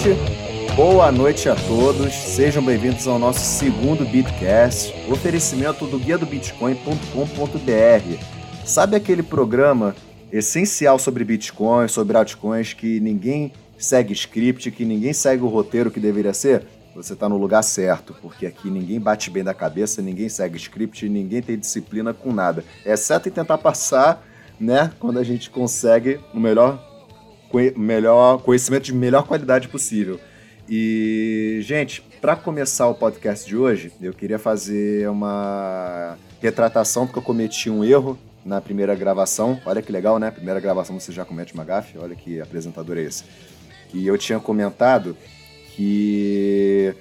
gente, boa noite a todos. Sejam bem-vindos ao nosso segundo Bitcast, oferecimento do guia do bitcoin.com.br. Sabe aquele programa essencial sobre Bitcoin, sobre altcoins que ninguém segue script, que ninguém segue o roteiro que deveria ser? Você está no lugar certo, porque aqui ninguém bate bem da cabeça, ninguém segue script, ninguém tem disciplina com nada. Exceto em tentar passar, né, quando a gente consegue o melhor melhor conhecimento de melhor qualidade possível. E, gente, para começar o podcast de hoje, eu queria fazer uma retratação, porque eu cometi um erro na primeira gravação. Olha que legal, né? Primeira gravação você já comete uma gafe. Olha que apresentador é esse. Que eu tinha comentado que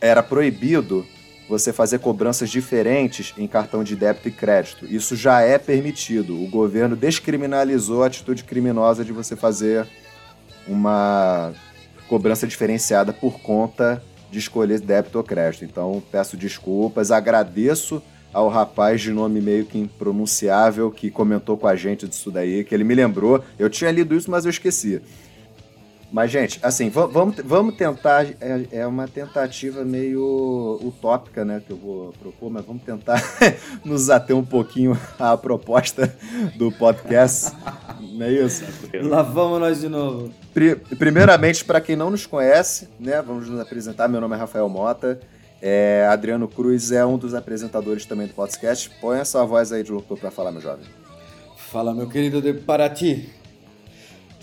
era proibido você fazer cobranças diferentes em cartão de débito e crédito. Isso já é permitido. O governo descriminalizou a atitude criminosa de você fazer uma cobrança diferenciada por conta de escolher débito ou crédito. Então, peço desculpas, agradeço ao rapaz de nome meio que impronunciável que comentou com a gente disso daí, que ele me lembrou. Eu tinha lido isso, mas eu esqueci. Mas, gente, assim, vamos, vamos tentar. É, é, uma tentativa meio utópica, né? Que eu vou propor, mas vamos tentar nos ater um pouquinho à proposta do podcast. Não é isso? Lá vamos nós de novo. Primeiramente, para quem não nos conhece, né? Vamos nos apresentar. Meu nome é Rafael Mota. É, Adriano Cruz é um dos apresentadores também do podcast. Põe a sua voz aí de locutor para falar, meu jovem. Fala, meu querido de Paraty.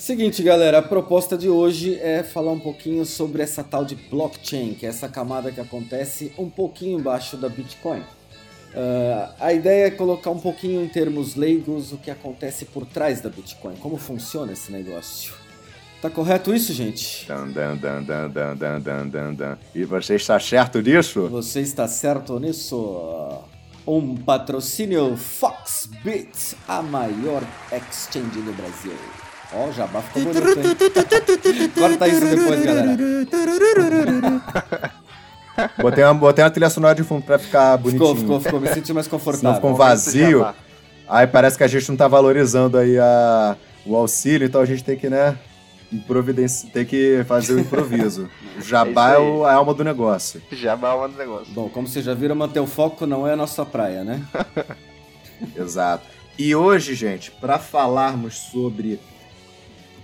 Seguinte, galera, a proposta de hoje é falar um pouquinho sobre essa tal de blockchain, que é essa camada que acontece um pouquinho embaixo da Bitcoin. Uh, a ideia é colocar um pouquinho em termos leigos o que acontece por trás da Bitcoin, como funciona esse negócio. Tá correto isso, gente? Dan, dan, dan, dan, dan, dan, dan, dan. E você está certo nisso? Você está certo nisso? Um patrocínio Foxbit, a maior exchange do Brasil. Ó, o jabá ficou bonito, hein? Corta isso depois, galera. Botei uma, botei uma trilha sonora de fundo pra ficar bonitinho. Ficou, ficou, ficou. Me senti mais confortável. Senão ficou um vazio. Aí parece que a gente não tá valorizando aí a, o auxílio, então a gente tem que, né, tem que fazer o improviso. O jabá é, é, o, a alma do negócio. Jabá é a alma do negócio. Bom, como vocês já viram, manter o foco não é a nossa praia, né? Exato. E hoje, gente, para falarmos sobre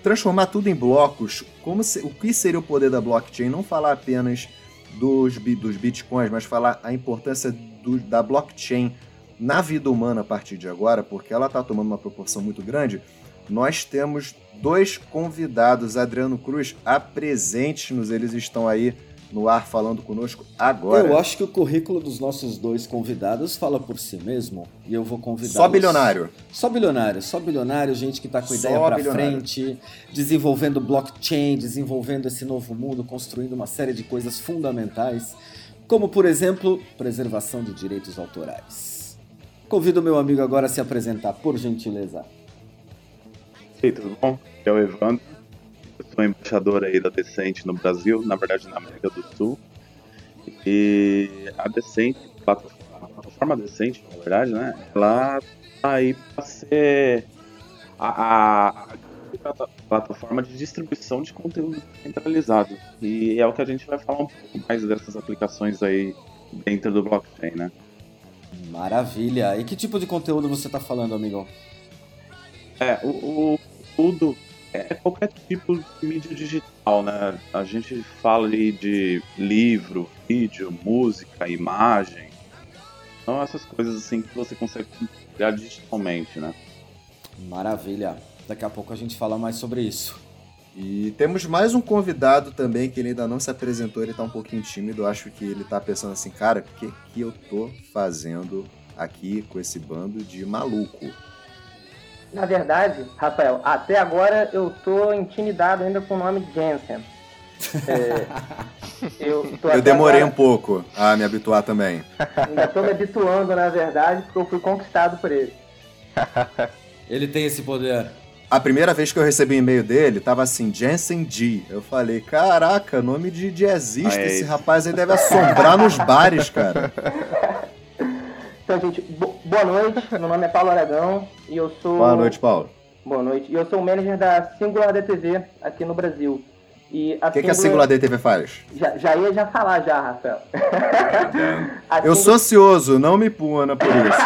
transformar tudo em blocos, como se, o que seria o poder da blockchain? Não falar apenas dos, dos bitcoins, mas falar a importância do, da blockchain na vida humana a partir de agora, porque ela está tomando uma proporção muito grande. Nós temos dois convidados, Adriano Cruz, apresente-nos, eles estão aí no ar falando conosco agora. Eu acho que o currículo dos nossos dois convidados fala por si mesmo. E eu vou convidar. Só bilionário. Só bilionário, só bilionário, gente que está com ideia para frente, desenvolvendo blockchain, desenvolvendo esse novo mundo, construindo uma série de coisas fundamentais, como por exemplo, preservação de direitos autorais. Convido meu amigo agora a se apresentar, por gentileza. E aí, tudo bom? é o Evandro sou embaixador aí da Decente no Brasil, na verdade na América do Sul. E a Decente, a plataforma Decente, na verdade, né? Ela tá aí para ser a, a, a, plataforma de distribuição de conteúdo centralizado. E é o que a gente vai falar um pouco mais dessas aplicações aí dentro do blockchain, né? Maravilha! E que tipo de conteúdo você está falando, amigo? É, o, o tudo é qualquer tipo de mídia digital, né? A gente fala ali de livro, vídeo, música, imagem. São essas coisas assim que você consegue criar digitalmente, né? Maravilha. Daqui a pouco a gente fala mais sobre isso. E temos mais um convidado também que ele ainda não se apresentou, ele tá um pouquinho tímido. Eu acho que ele tá pensando assim, cara, o que, que eu tô fazendo aqui com esse bando de maluco? Na verdade, Rafael, até agora eu tô intimidado ainda com o nome Jensen. É, eu, eu demorei agora... um pouco a me habituar também. Ainda tô me habituando, na verdade, porque eu fui conquistado por ele. Ele tem esse poder. A primeira vez que eu recebi um e-mail dele, tava assim, Jensen D. Eu falei, caraca, nome de jazzista, esse rapaz aí deve assombrar nos bares, cara. Então, gente, boa noite. Meu nome é Paulo Aragão e eu sou. Boa noite, Paulo. Boa noite. E eu sou o manager da Singular DTV aqui no Brasil. O que, que a Singular DTV faz? Já, já ia já falar já, Rafael. Eu sou ansioso, não me puna por isso.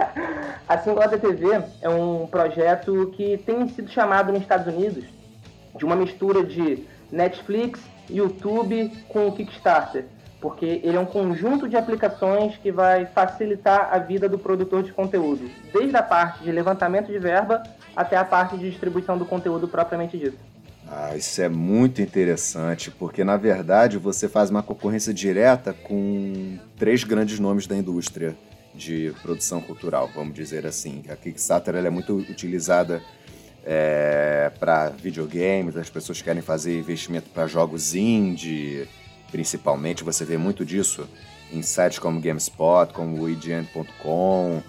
a Singular DTV é um projeto que tem sido chamado nos Estados Unidos de uma mistura de Netflix, YouTube com Kickstarter, porque ele é um conjunto de aplicações que vai facilitar a vida do produtor de conteúdo, desde a parte de levantamento de verba até a parte de distribuição do conteúdo propriamente dito. Ah, isso é muito interessante, porque na verdade você faz uma concorrência direta com três grandes nomes da indústria de produção cultural, vamos dizer assim. A Kickstarter é muito utilizada é, para videogames, as pessoas querem fazer investimento para jogos indie, principalmente. Você vê muito disso em sites como GameSpot, como IGN.com.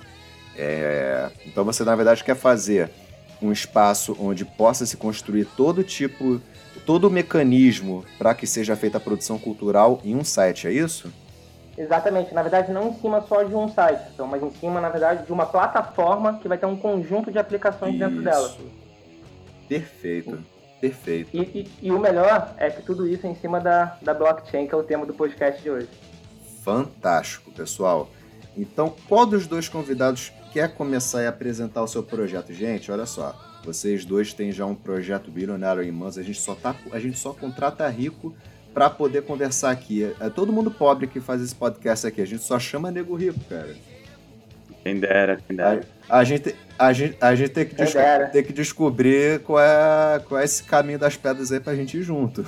É, então você na verdade quer fazer um espaço onde possa se construir todo tipo, todo o mecanismo para que seja feita a produção cultural em um site, é isso? Exatamente, na verdade não em cima só de um site, então, mas em cima, na verdade, de uma plataforma que vai ter um conjunto de aplicações isso. dentro dela. Perfeito, perfeito. E, e, e, o melhor é que tudo isso é em cima da, da blockchain, que é o tema do podcast de hoje. Fantástico, pessoal. Então, qual dos dois convidados quer começar a apresentar o seu projeto? Gente, olha só. Vocês dois têm já um projeto bilionário em mãos. A gente só, tá, a gente só contrata rico para poder conversar aqui. É todo mundo pobre que faz esse podcast aqui. A gente só chama nego rico, cara. Quem dera, quem dera. A, a gente, a gente, a gente tem, que tem que descobrir qual é, qual é esse caminho das pedras aí pra gente ir junto.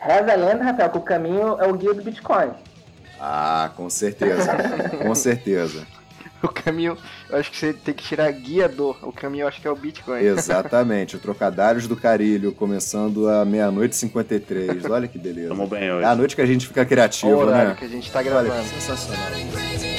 Reza a lenda, Rafael, que o caminho é o guia do Bitcoin. Ah, com certeza. com certeza. O caminho, eu acho que você tem que tirar guiador. O caminho eu acho que é o Bitcoin. Exatamente. o Trocadilhos do Carilho, começando a meia-noite e 53. Olha que beleza. Tamo bem hoje. É a noite que a gente fica criativo, o horário né? que a gente tá gravando. Olha, sensacional.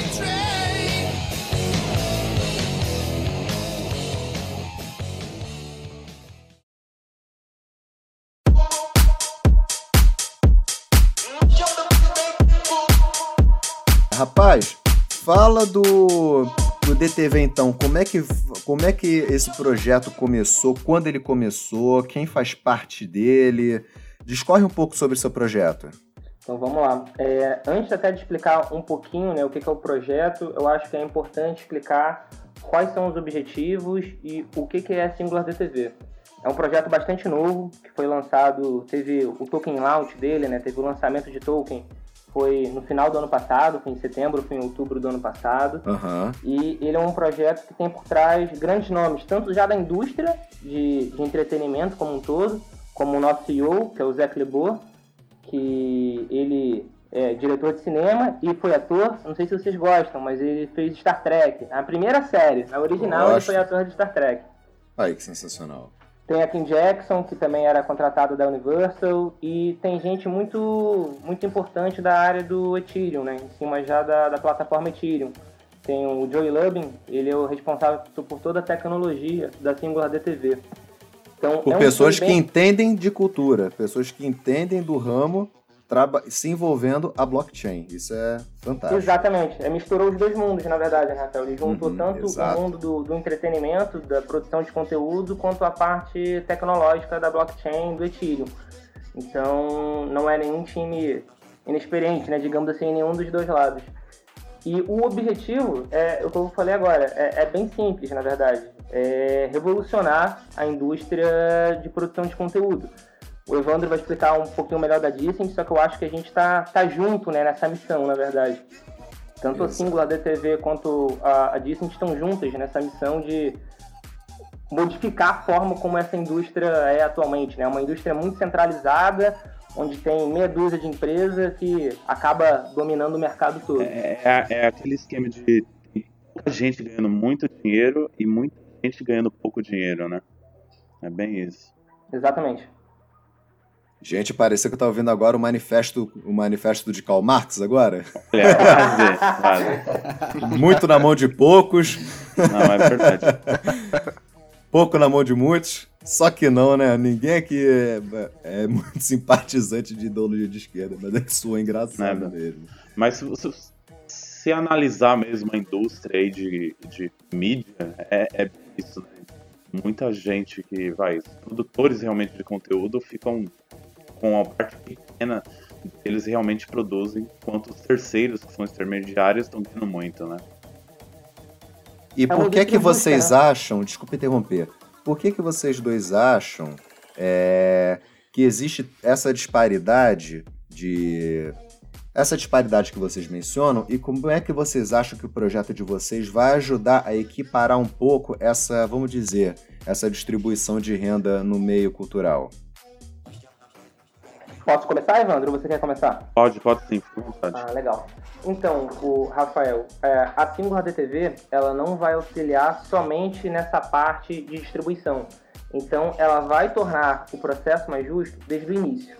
Rapaz, fala do, do DTV então. Como é, que, como é que esse projeto começou? Quando ele começou? Quem faz parte dele? Discorre um pouco sobre o seu projeto. Então vamos lá. É, antes até de explicar um pouquinho né, o que é o projeto, eu acho que é importante explicar quais são os objetivos e o que é a Singular DTV. É um projeto bastante novo, que foi lançado, teve o token launch dele, né, teve o lançamento de token foi no final do ano passado, foi em setembro, foi em outubro do ano passado. Uhum. E ele é um projeto que tem por trás grandes nomes, tanto já da indústria de, de entretenimento como um todo, como o nosso CEO, que é o Zé Lebor, que ele é diretor de cinema e foi ator. Não sei se vocês gostam, mas ele fez Star Trek. A primeira série, a original, ele foi ator de Star Trek. Ai, que sensacional. Tem a Kim Jackson, que também era contratado da Universal, e tem gente muito, muito importante da área do Ethereum, né? Em cima já da, da plataforma Ethereum. Tem o Joey Lubin, ele é o responsável por toda a tecnologia da Singular DTV. Então, por é um pessoas bem... que entendem de cultura, pessoas que entendem do ramo se envolvendo a blockchain. Isso é fantástico. Exatamente. É, misturou os dois mundos, na verdade, né, Rafael? Ele juntou uhum, tanto exato. o mundo do, do, entretenimento, da produção de conteúdo, quanto a parte tecnológica da blockchain do Ethereum. Então, não é nenhum time inexperiente, né, digamos assim, em nenhum dos dois lados. E o objetivo, é o que eu falei agora, é, é bem simples, na verdade. É revolucionar a indústria de produção de conteúdo. O Evandro vai explicar um pouquinho melhor da Disney, só que eu acho que a gente está tá junto né, nessa missão, na verdade. Tanto Isso. a Singular DTV quanto a, a Disney estão juntas nessa missão de modificar a forma como essa indústria é atualmente. É né? uma indústria muito centralizada, onde tem meia dúzia de empresas que acaba dominando o mercado todo. É, é, é aquele esquema de muita gente ganhando muito dinheiro e muita gente ganhando pouco dinheiro, né? É bem isso. Exatamente. Gente, parecia que eu estava ouvindo agora o manifesto, o manifesto de Karl Marx agora. É, quase, Muito na mão de poucos. Não, é verdade. Pouco na mão de muitos. Só que não, né? Ninguém aqui é, é muito simpatizante de ideologia de esquerda, mas é que soa engraçado mesmo. Mas se, se, se, analisar mesmo a indústria aí de, de mídia, é, é isso, né? muita gente que vai, produtores realmente de conteúdo ficam com a parte pequena eles realmente produzem, enquanto os terceiros, que são intermediários, estão ganhando muito, né? E é por que que vocês acham, desculpa interromper, por que que vocês dois acham é, que existe essa disparidade de essa disparidade que vocês mencionam e como é que vocês acham que o projeto de vocês vai ajudar a equiparar um pouco essa, vamos dizer, essa distribuição de renda no meio cultural? Posso começar, Evandro? Você quer começar? Pode, pode sim, fica vontade. Ah, legal. Então, o Rafael, é, a Singular DTV, ela não vai auxiliar somente nessa parte de distribuição. Então, ela vai tornar o processo mais justo desde o início.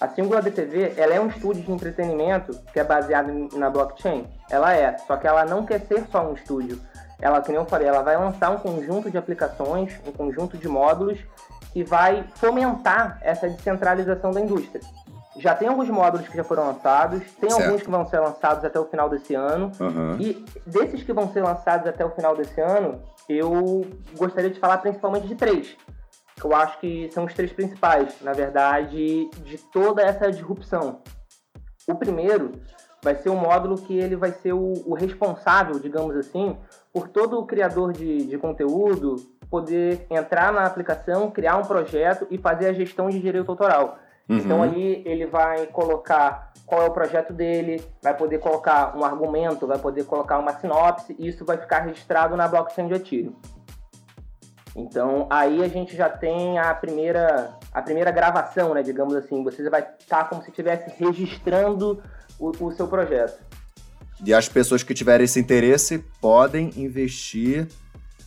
A Singular DTV, ela é um estúdio de entretenimento que é baseado na blockchain. Ela é, só que ela não quer ser só um estúdio. Ela, como eu falei, ela vai lançar um conjunto de aplicações, um conjunto de módulos que vai fomentar essa descentralização da indústria. Já tem alguns módulos que já foram lançados, tem certo. alguns que vão ser lançados até o final desse ano. Uhum. E desses que vão ser lançados até o final desse ano, eu gostaria de falar principalmente de três eu acho que são os três principais, na verdade, de toda essa disrupção. O primeiro vai ser um módulo que ele vai ser o, o responsável, digamos assim, por todo o criador de, de conteúdo poder entrar na aplicação, criar um projeto e fazer a gestão de direito autoral. Uhum. Então ali ele vai colocar qual é o projeto dele, vai poder colocar um argumento, vai poder colocar uma sinopse, e isso vai ficar registrado na blockchain de Ethereum. Então aí a gente já tem a primeira, a primeira gravação, né, digamos assim. Você vai estar tá como se estivesse registrando o, o seu projeto. E as pessoas que tiverem esse interesse podem investir,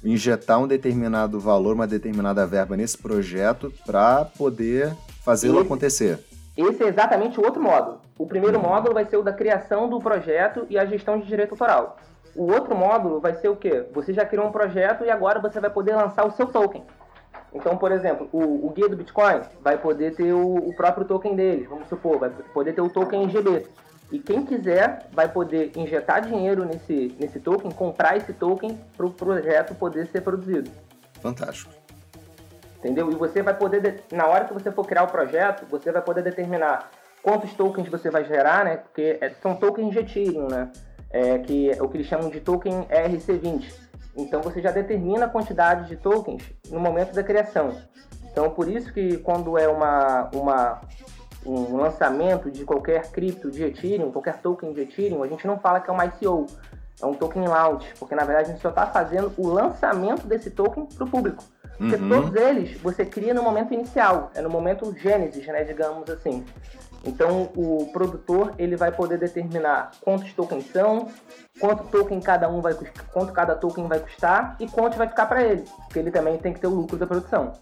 injetar um determinado valor, uma determinada verba nesse projeto para poder fazê-lo acontecer. Esse é exatamente o outro módulo. O primeiro uhum. módulo vai ser o da criação do projeto e a gestão de direito autoral. O outro módulo vai ser o quê? Você já criou um projeto e agora você vai poder lançar o seu token. Então, por exemplo, o, o guia do Bitcoin vai poder ter o, o, próprio token dele, vamos supor, vai poder ter o token GB. E quem quiser vai poder injetar dinheiro nesse, nesse token, comprar esse token para o projeto poder ser produzido. Fantástico. Entendeu? E você vai poder, na hora que você for criar o projeto, você vai poder determinar quantos tokens você vai gerar, né? Porque é, são tokens de Ethereum, né? é, que é o que eles chamam de token ERC20. Então você já determina a quantidade de tokens no momento da criação. Então por isso que quando é uma, uma, um lançamento de qualquer cripto de Ethereum, qualquer token de Ethereum, a gente não fala que é uma ICO, é um token launch, porque na verdade a gente só está fazendo o lançamento desse token para o público. Porque uhum. todos eles você cria no momento inicial, é no momento gênesis, né, digamos assim. Então o produtor ele vai poder determinar quantos tokens são, quanto token cada um vai quanto cada token vai custar e quanto vai ficar para ele, porque ele também tem que ter o lucro da produção.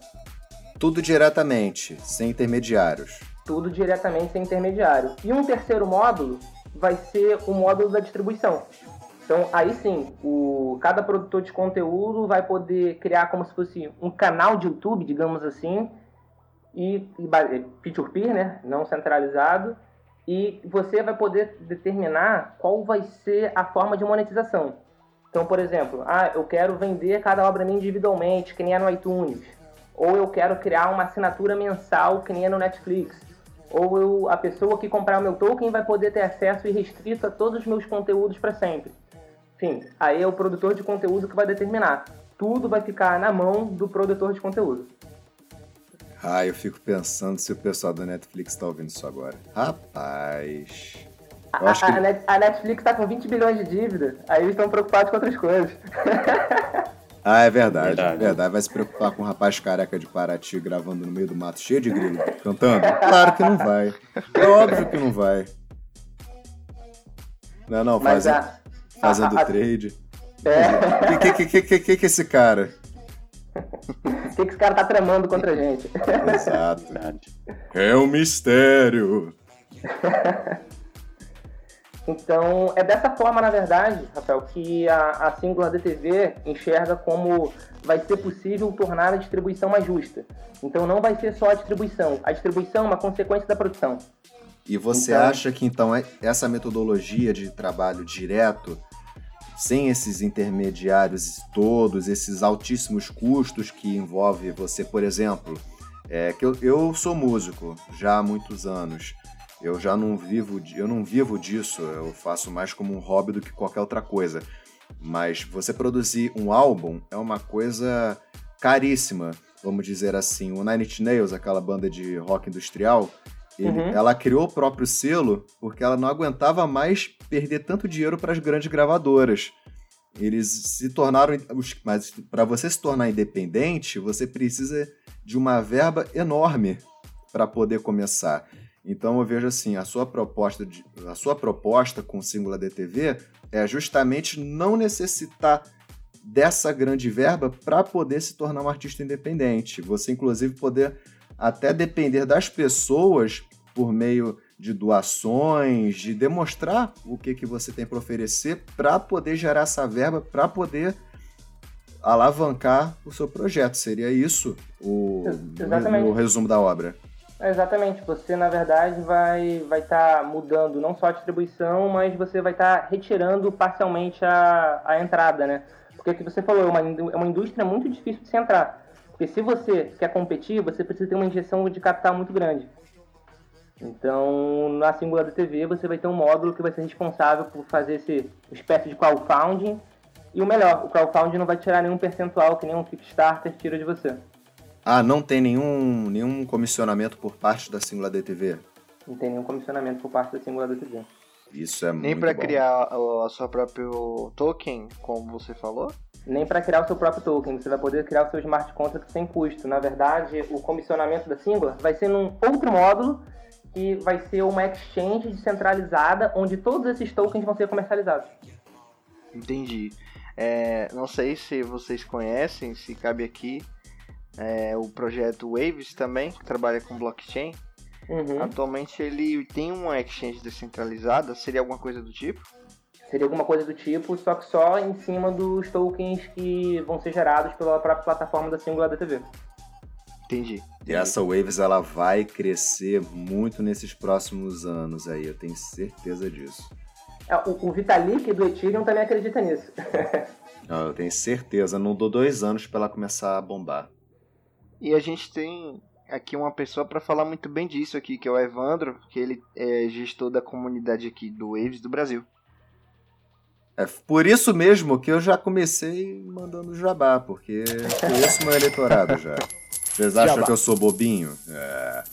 Tudo diretamente, sem intermediários. Tudo diretamente sem intermediário. E um terceiro módulo vai ser o módulo da distribuição. Então, aí sim, o, cada produtor de conteúdo vai poder criar como se fosse um canal de YouTube, digamos assim, e, e peer-to-peer, né? não centralizado, e você vai poder determinar qual vai ser a forma de monetização. Então, por exemplo, ah, eu quero vender cada obra minha individualmente, que nem é no iTunes. Ou eu quero criar uma assinatura mensal, que nem é no Netflix. Ou eu, a pessoa que comprar o meu token vai poder ter acesso irrestrito a todos os meus conteúdos para sempre. Enfim, aí é o produtor de conteúdo que vai determinar. Tudo vai ficar na mão do produtor de conteúdo. Ah, eu fico pensando se o pessoal da Netflix tá ouvindo isso agora. Rapaz. A, que... a, Netflix tá com 20 bilhões de dívida, aí eles estão preocupados com outras coisas. Ah, é verdade, verdade. verdade. Vai se preocupar com um rapaz careca de Paraty gravando no meio do mato cheio de grilo, cantando? Claro que não vai. É óbvio que não vai. Não, não, fazendo, a... fazendo a, trade. É. O que, que, que, que, que, que esse cara? O que, que esse cara tá tramando contra a gente? Exato. É um mistério. Então, é dessa forma, na verdade, Rafael, que a, a Singular DTV enxerga como vai ser possível tornar a distribuição mais justa. Então, não vai ser só a distribuição. A distribuição é uma consequência da produção. E você então... acha que, então, é, essa metodologia de trabalho direto sem esses intermediários todos, esses altíssimos custos que envolve você, por exemplo, é que eu, eu sou músico já há muitos anos. Eu já não vivo, eu não vivo disso, eu faço mais como um hobby do que qualquer outra coisa. Mas você produzir um álbum é uma coisa caríssima, vamos dizer assim. O Nine Inch Nails, aquela banda de rock industrial, ele, uhum. ela criou o próprio selo porque ela não aguentava mais perder tanto dinheiro para as grandes gravadoras. Eles se tornaram. Mas para você se tornar independente, você precisa de uma verba enorme para poder começar. Então eu vejo assim, a sua proposta, de, a sua proposta com o Singular DTV é justamente não necessitar dessa grande verba para poder se tornar um artista independente. Você inclusive poder até depender das pessoas por meio de doações, de demonstrar o que, que você tem para oferecer para poder gerar essa verba, para poder alavancar o seu projeto. Seria isso o, o resumo da obra. Exatamente, você na verdade vai vai estar tá mudando não só a distribuição, mas você vai estar tá retirando parcialmente a, a entrada, né? Porque o que você falou, é uma, é uma indústria muito difícil de se entrar. Porque se você quer competir, você precisa ter uma injeção de capital muito grande. Então, na Singular TV, você vai ter um módulo que vai ser responsável por fazer esse espécie de crowdfunding. E o melhor, o crowdfunding não vai tirar nenhum percentual que nenhum Kickstarter tira de você. Ah, não tem nenhum, nenhum comissionamento por parte da Singular DTV? Não tem nenhum comissionamento por parte da Singular DTV. Isso é Nem para criar a sua próprio token, como você falou? Nem para criar o seu próprio token. Você vai poder criar o seu smart contract sem custo. Na verdade, o comissionamento da Singular vai ser num outro módulo que vai ser uma exchange descentralizada onde todos esses tokens vão ser comercializados. Entendi. É, não sei se vocês conhecem, se cabe aqui, é, o projeto Waves também, que trabalha com blockchain. Uhum. Atualmente ele tem uma exchange descentralizada, seria alguma coisa do tipo? Seria alguma coisa do tipo, só que só em cima dos tokens que vão ser gerados pela própria plataforma da Singular DTV. Entendi. E essa Waves ela vai crescer muito nesses próximos anos aí, eu tenho certeza disso. É, o, o Vitalik do Ethereum também acredita nisso. Não, eu tenho certeza, não dou dois anos para ela começar a bombar. E a gente tem aqui uma pessoa para falar muito bem disso aqui, que é o Evandro, que ele é gestor da comunidade aqui do Waves do Brasil. É por isso mesmo que eu já comecei mandando jabá, porque conheço meu eleitorado já. Vocês acham jabá. que eu sou bobinho? É.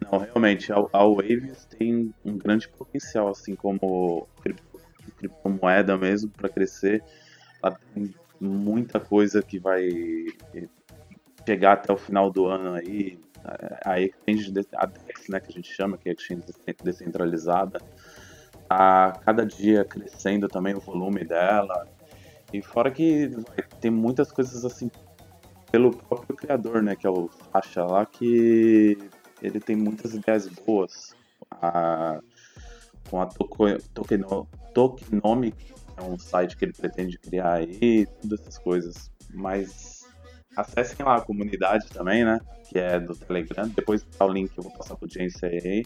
Não, realmente, a, a Waves tem um grande potencial, assim como criptomoeda mesmo, para crescer. Ela tem muita coisa que vai chegar até o final do ano aí. A exchange, a DEX, né, que a gente chama, que é a exchange descentralizada, a cada dia crescendo também o volume dela. E fora que vai ter muitas coisas assim pelo próprio criador, né, que é o Sacha lá, que ele tem muitas ideias boas. A, com a Tokeno, Tokenomic, é um site que ele pretende criar aí, todas essas coisas. Mas acessem lá a comunidade também, né, que é do Telegram. Depois tá o link, eu vou passar pro Jensen aí.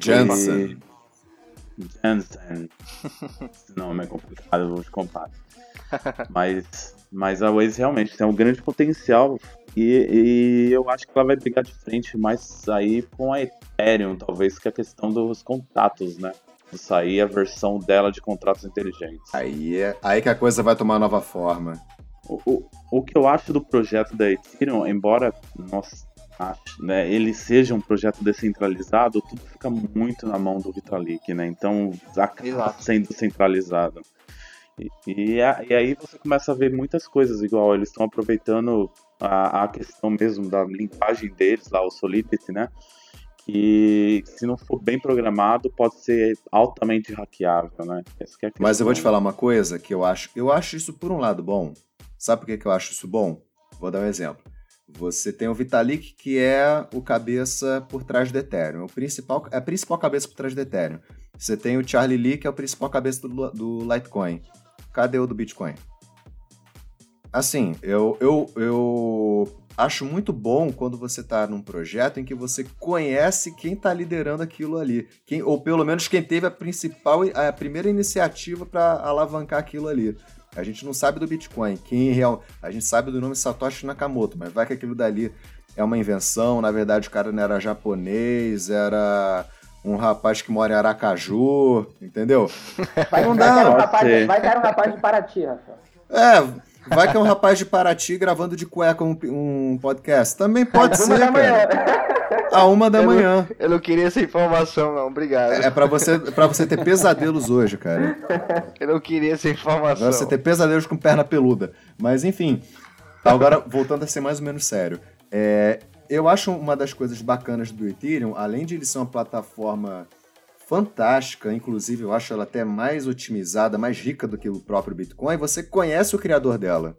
Jensen. Jansen. Esse nome é complicado, eu vou te contar. Mas, mas a Waze realmente tem um grande potencial e, e, eu acho que ela vai brigar de frente mais aí com a Ethereum, talvez, que é a questão dos contratos, né? Sair a versão dela de contratos inteligentes. Aí é aí que a coisa vai tomar nova forma. O, o, o que eu acho do projeto da Ethereum, embora nós acho, né, ele seja um projeto descentralizado, tudo fica muito na mão do Vitalik, né? Então acaba Exato. sendo centralizado. E, e, e, aí você começa a ver muitas coisas, igual eles estão aproveitando a, a questão mesmo da linguagem deles, lá, o Solidity, né? Que se não for bem programado, pode ser altamente hackeável, né? É Mas eu vou te falar uma coisa que eu acho. Eu acho isso por um lado bom. Sabe por que, que eu acho isso bom? Vou dar um exemplo. Você tem o Vitalik, que é o cabeça por trás do Ethereum, o principal, é a principal cabeça por trás do Ethereum. Você tem o Charlie Lee, que é o principal cabeça do, do Litecoin. Cadê o do Bitcoin? Assim, eu, eu, eu acho muito bom quando você está num projeto em que você conhece quem está liderando aquilo ali, quem, ou pelo menos quem teve a principal, a primeira iniciativa para alavancar aquilo ali. A gente não sabe do Bitcoin, quem é real, a gente sabe do nome Satoshi Nakamoto, mas vai que aquilo dali é uma invenção, na verdade o cara não era japonês, era um rapaz que mora em Aracaju, entendeu? Vai, não dá. Vai, um rapaz, vai ter um rapaz de Paraty, Rafael. É, Vai que é um rapaz de Paraty gravando de cueca um, um podcast. Também pode ser, cara. A uma da eu manhã. Não, eu não queria essa informação, não. Obrigado. É, é para você, pra você ter pesadelos hoje, cara. Eu não queria essa informação. Pra você ter pesadelos com perna peluda. Mas, enfim. Agora, voltando a ser mais ou menos sério. É, eu acho uma das coisas bacanas do Ethereum, além de ele ser uma plataforma fantástica, inclusive eu acho ela até mais otimizada, mais rica do que o próprio Bitcoin, você conhece o criador dela.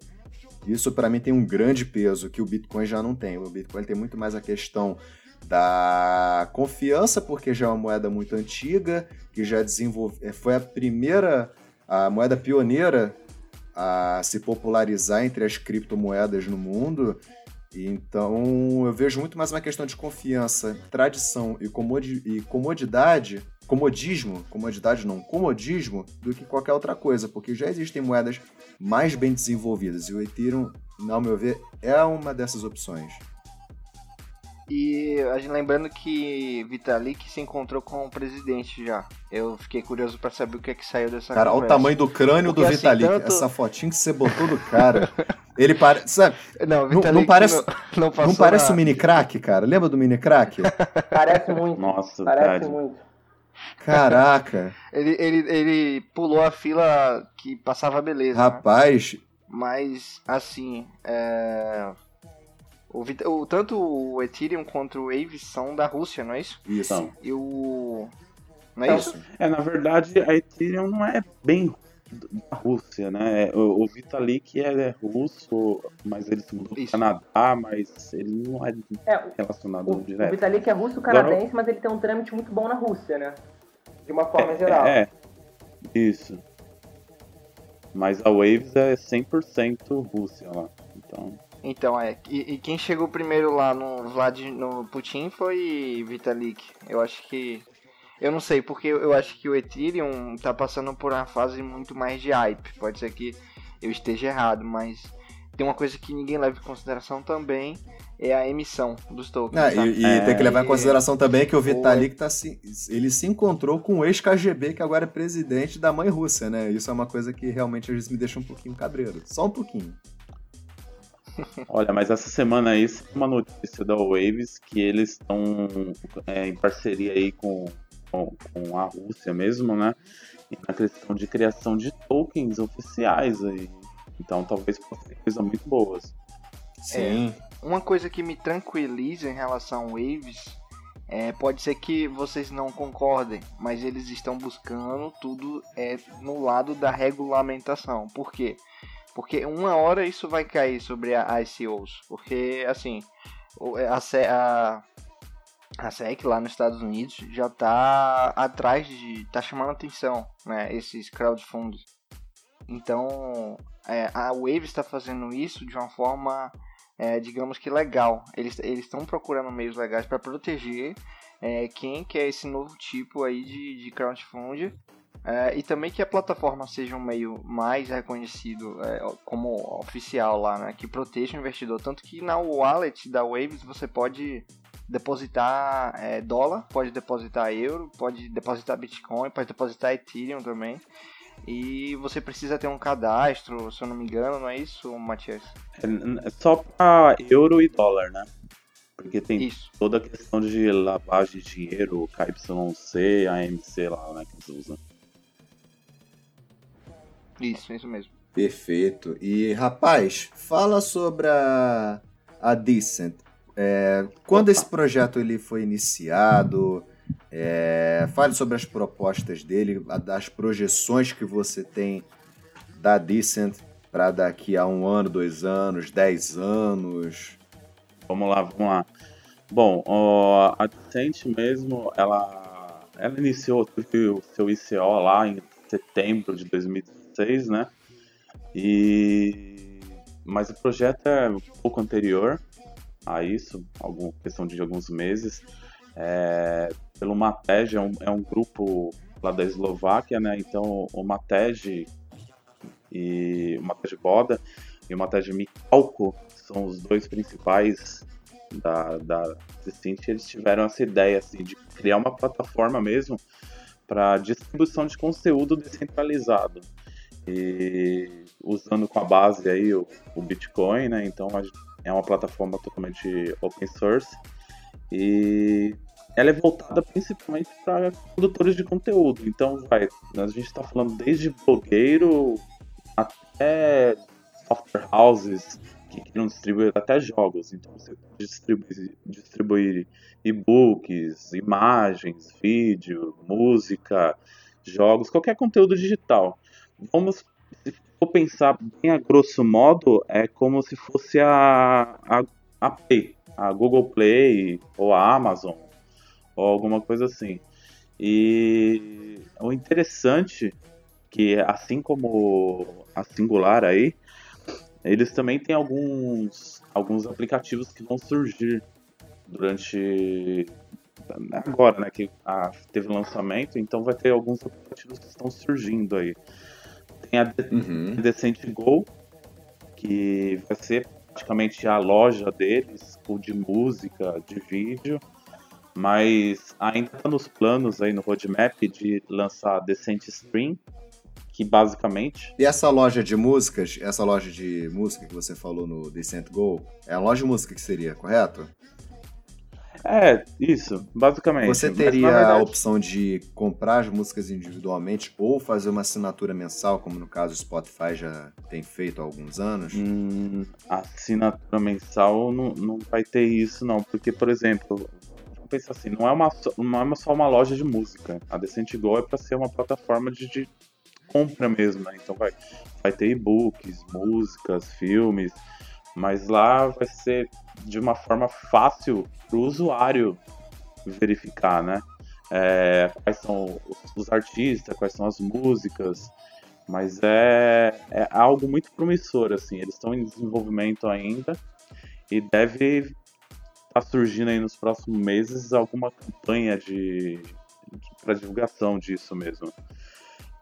Isso para mim tem um grande peso que o Bitcoin já não tem. O Bitcoin tem muito mais a questão da confiança, porque já é uma moeda muito antiga, que já desenvolve, é, foi a primeira, a moeda pioneira a se popularizar entre as criptomoedas no mundo. Então eu vejo muito mais uma questão de confiança, tradição e comodidade comodismo, comodidade não, comodismo, do que qualquer outra coisa, porque já existem moedas mais bem desenvolvidas e o Ethereum, ao meu ver, é uma dessas opções. E a gente lembrando que Vitalik se encontrou com o presidente já. Eu fiquei curioso para saber o que é que saiu dessa Cara, olha o tamanho do crânio Porque, do assim, Vitalik. Assim, tanto... Essa fotinha que você botou do cara. ele parece. Sabe? Não, não, não, parece. Não, não, não parece o um mini crack, cara? Lembra do mini crack? parece muito. Nossa, parece muito. Caraca! ele, ele, ele pulou a fila que passava beleza. Né? Rapaz! Né? Mas, assim, é... o, o, tanto o Ethereum quanto o Wave são da Rússia, não é isso? Isso. E o. Não é isso? É, na verdade, a Ethereum não é bem da Rússia, né? O, o Vitalik é russo, mas ele se mudou para Canadá, mas ele não é, é relacionado o, direto. O Vitalik é russo-canadense, Agora... mas ele tem um trâmite muito bom na Rússia, né? de uma forma é, geral. É, isso. Mas a Waves é 100% Rússia lá, então... Então, é. E, e, quem chegou primeiro lá no Vlad, no Putin foi Vitalik. Eu acho que... Eu não sei, porque eu acho que o Ethereum tá passando por uma fase muito mais de hype. Pode ser que eu esteja errado, mas tem uma coisa que ninguém leva em consideração também, é a emissão dos tokens. Ah, e, e é, tem que levar em consideração também que o Vitalik tá se, ele se encontrou com o ex-KGB, que agora é presidente da mãe Rússia, né? Isso é uma coisa que realmente às vezes me deixa um pouquinho cabreiro. Só um pouquinho. Olha, mas essa semana aí uma notícia da Waves que eles estão é, em parceria aí com, com, com, a Rússia mesmo, né? Na questão de criação de tokens oficiais aí. Então talvez possa ser coisa muito boas. Sim. É, uma coisa que me tranquiliza em relação ao Waves é, pode ser que vocês não concordem, mas eles estão buscando tudo é, no lado da regulamentação. Por quê? Porque uma hora isso vai cair sobre a ICOs. Porque, assim, a, a, a SEC lá nos Estados Unidos já está atrás de. tá chamando atenção, né? Esses crowdfunds. Então, é, a Wave está fazendo isso de uma forma é, digamos que legal. Eles estão procurando meios legais para proteger é, quem quer esse novo tipo aí de, de crowdfunding é, e também que a plataforma seja um meio mais reconhecido é, como oficial lá, né, que proteja o investidor. Tanto que na wallet da Waves você pode depositar é, dólar, pode depositar euro, pode depositar Bitcoin, pode depositar Ethereum também. E você precisa ter um cadastro, se eu não me engano, não é isso, Matias? É, só para euro e dólar, né? Porque tem isso. toda a questão de lavagem de dinheiro, KYC, AMC lá, né, que eles usam. Isso, isso mesmo. Perfeito. E, rapaz, fala sobre a, a Decent. É, quando Opa. esse projeto ele foi iniciado, é, fale sobre as propostas dele, das projeções que você tem da Decent para daqui a um ano, dois anos, dez anos. Vamos lá, vamos lá. Bom, ó, a Decent mesmo, ela, ela iniciou o seu ICO lá em setembro de 2016, né? E mas o projeto é um pouco anterior. a isso, alguma questão de alguns meses, é, pelo Matej, é um, é um grupo lá da Eslováquia, né? Então o Matej e o Matej Boda e o Matej Mikalko são os dois principais da, da Descent, eles tiveram essa ideia assim, de criar uma plataforma mesmo para distribuição de conteúdo descentralizado e usando com a base aí o, o Bitcoin, né? Então é uma plataforma totalmente open source e ela é voltada principalmente para produtores de conteúdo. Então vai, a gente está falando desde blogueiro até software houses que queiram distribuir até jogos. Então você pode distribuir, distribuir e-books, imagens, vídeo, música, jogos, qualquer conteúdo digital. Vamos, se for pensar bem a grosso modo, é como se fosse a, a, a Play, a Google Play ou a Amazon ou alguma coisa assim. E o interessante que assim como a Singular aí, eles também têm alguns alguns aplicativos que vão surgir durante agora, né, que a, teve lançamento, então vai ter alguns aplicativos que estão surgindo aí. Tem a uhum. Decent Go, que vai ser praticamente a loja deles, de música, de vídeo, mas ainda está nos planos aí no roadmap de lançar Decent Stream, que basicamente. E essa loja de músicas, essa loja de música que você falou no Decent Go, é a loja de música que seria, correto? É, isso, basicamente. Você teria verdade... a opção de comprar as músicas individualmente ou fazer uma assinatura mensal, como no caso o Spotify já tem feito há alguns anos? Hum, assinatura mensal não, não vai ter isso, não. Porque, por exemplo, vamos pensar assim, não é, uma, não é só uma loja de música. A Decent Go é para ser uma plataforma de, de compra mesmo, né? Então vai, vai ter e-books, músicas, filmes, mas lá vai ser de uma forma fácil para o usuário verificar, né? É, quais são os artistas, quais são as músicas, mas é, é algo muito promissor, assim, eles estão em desenvolvimento ainda e deve estar tá surgindo aí nos próximos meses alguma campanha de, de para divulgação disso mesmo.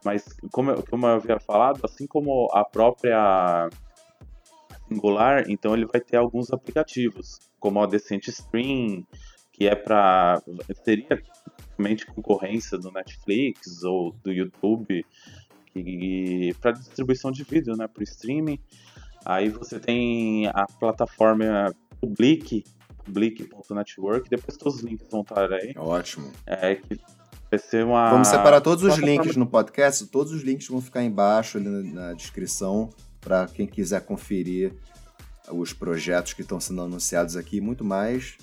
Mas como como eu havia falado, assim como a própria Singular, então ele vai ter alguns aplicativos, como a Decent Stream, que é para seria realmente concorrência do Netflix ou do YouTube, para distribuição de vídeo, né, para streaming. Aí você tem a plataforma Public, public.network, depois todos os links vão estar aí. Ótimo. É, que vai ser uma... Vamos separar todos os links no podcast, todos os links vão ficar embaixo ali na descrição para quem quiser conferir os projetos que estão sendo anunciados aqui e muito mais.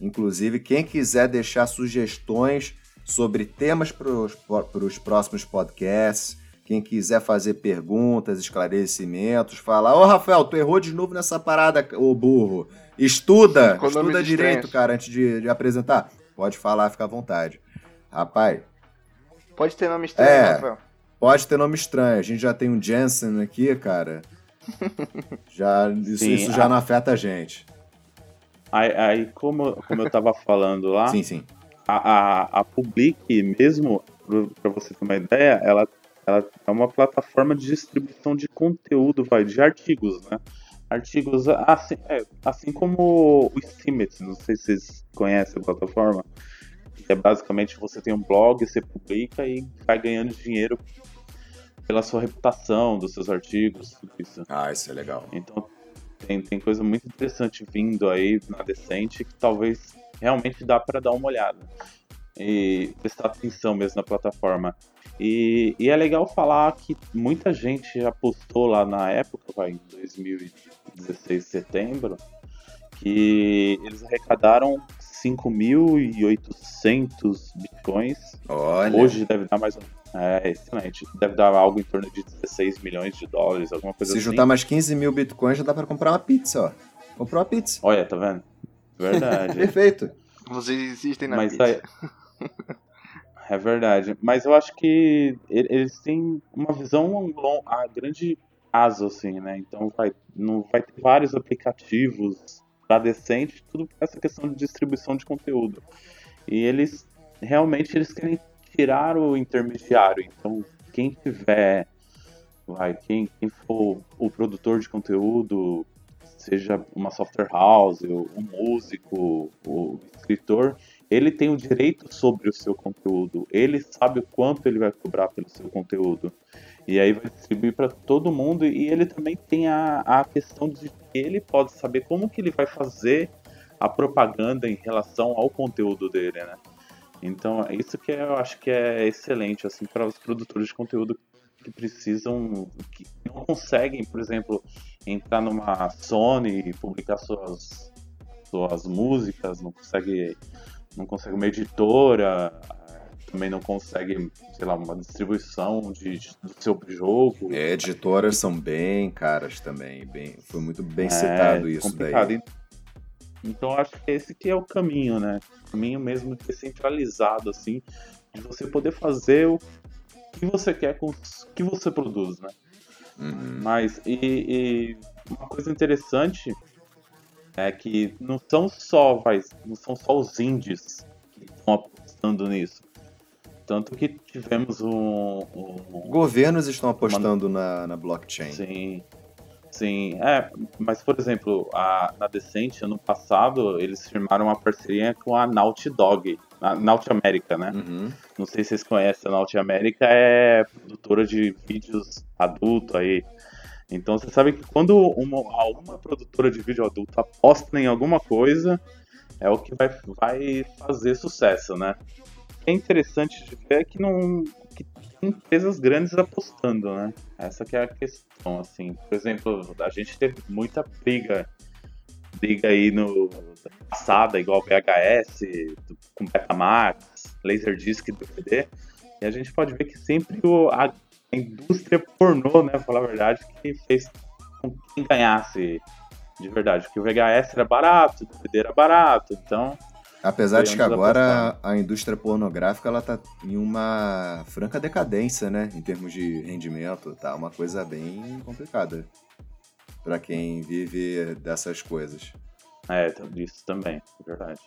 Inclusive, quem quiser deixar sugestões sobre temas para os próximos podcasts, quem quiser fazer perguntas, esclarecimentos, falar: Ô Rafael, tu errou de novo nessa parada, ô burro. Estuda, estuda direito, cara, antes de, de, apresentar. Pode falar, fica à vontade. Rapaz. Pode ter nome estranho, é, Rafael. Pode ter nome estranho. A gente já tem um Jensen aqui, cara. já, isso, sim, isso já a... não afeta a gente. Aí, aí, como, como eu tava falando lá, sim, sim. A, a, a Public mesmo, para você ter uma ideia, ela, ela é uma plataforma de distribuição de conteúdo, vai, de artigos, né? Artigos assim, é, assim como o Steemit, não sei se vocês conhecem a plataforma, que é basicamente você tem um blog, você publica e vai ganhando dinheiro pela sua reputação dos seus artigos, tudo isso. Ah, isso é legal. Então tem, tem coisa muito interessante vindo aí na Decente que talvez realmente dá para dar uma olhada e prestar atenção mesmo na plataforma. E, e, é legal falar que muita gente já postou lá na época, vai, em 2016, setembro, que eles arrecadaram 5.800 bitcoins. Olha. Hoje deve dar mais é, excelente. Deve dar algo em torno de 16 milhões de dólares, alguma coisa Se assim. Se juntar mais 15 mil bitcoins, já dá pra comprar uma pizza, ó. Comprou uma pizza. Olha, tá vendo? Verdade. Perfeito. Vocês existem na Mas pizza. Aí... É verdade. Mas eu acho que eles têm uma visão a grande prazo, assim, né? Então vai, não vai ter vários aplicativos para decente, tudo por essa questão de distribuição de conteúdo. E eles realmente eles querem tirar o intermediário. Então, quem tiver, vai, quem, quem for o produtor de conteúdo, seja uma software house, um músico, o escritor, ele tem o direito sobre o seu conteúdo. Ele sabe o quanto ele vai cobrar pelo seu conteúdo. E aí vai distribuir para todo mundo. E ele também tem a, a questão de que ele pode saber como que ele vai fazer a propaganda em relação ao conteúdo dele, né? Então, é isso que eu acho que é excelente, assim, para os produtores de conteúdo que precisam, que não conseguem, por exemplo, entrar numa Sony e publicar suas, suas músicas, não consegue, não consegue uma editora, também não consegue, sei lá, uma distribuição de, do seu jogo. É, editoras são bem caras também, bem, foi muito bem é, citado isso complicado. daí. Então acho que esse que é o caminho, né? O caminho mesmo descentralizado, assim, de você poder fazer o que você quer com o que você produz, né? Uhum. Mas, e, e, uma coisa interessante é que não são só, vai, não são só os indies que estão apostando nisso. Tanto que tivemos um. um Governos estão apostando uma... na, na blockchain. Sim. Sim, é, mas por exemplo, a, na Decente, ano passado, eles firmaram uma parceria com a Naughty Dog, a Naughty América, né? Uhum. Não sei se vocês conhecem, a Naughty América é produtora de vídeos adulto aí. Então você sabe que quando uma, alguma produtora de vídeo adulto aposta em alguma coisa, é o que vai, vai fazer sucesso, né? O que é interessante de ver é que não, que empresas grandes apostando, né? Essa que é a questão, assim. Por exemplo, a gente teve muita briga, briga aí no passada, igual VHS, com Betamax, Laserdisc DVD, e a gente pode ver que sempre o, a indústria pornô, né, falar a verdade, que fez com quem ganhasse de verdade, porque o VHS era barato, o DVD era barato, então Apesar de que agora a indústria pornográfica ela tá em uma franca decadência, né? Em termos de rendimento, tá uma coisa bem complicada para quem vive dessas coisas. É, isso também, é verdade.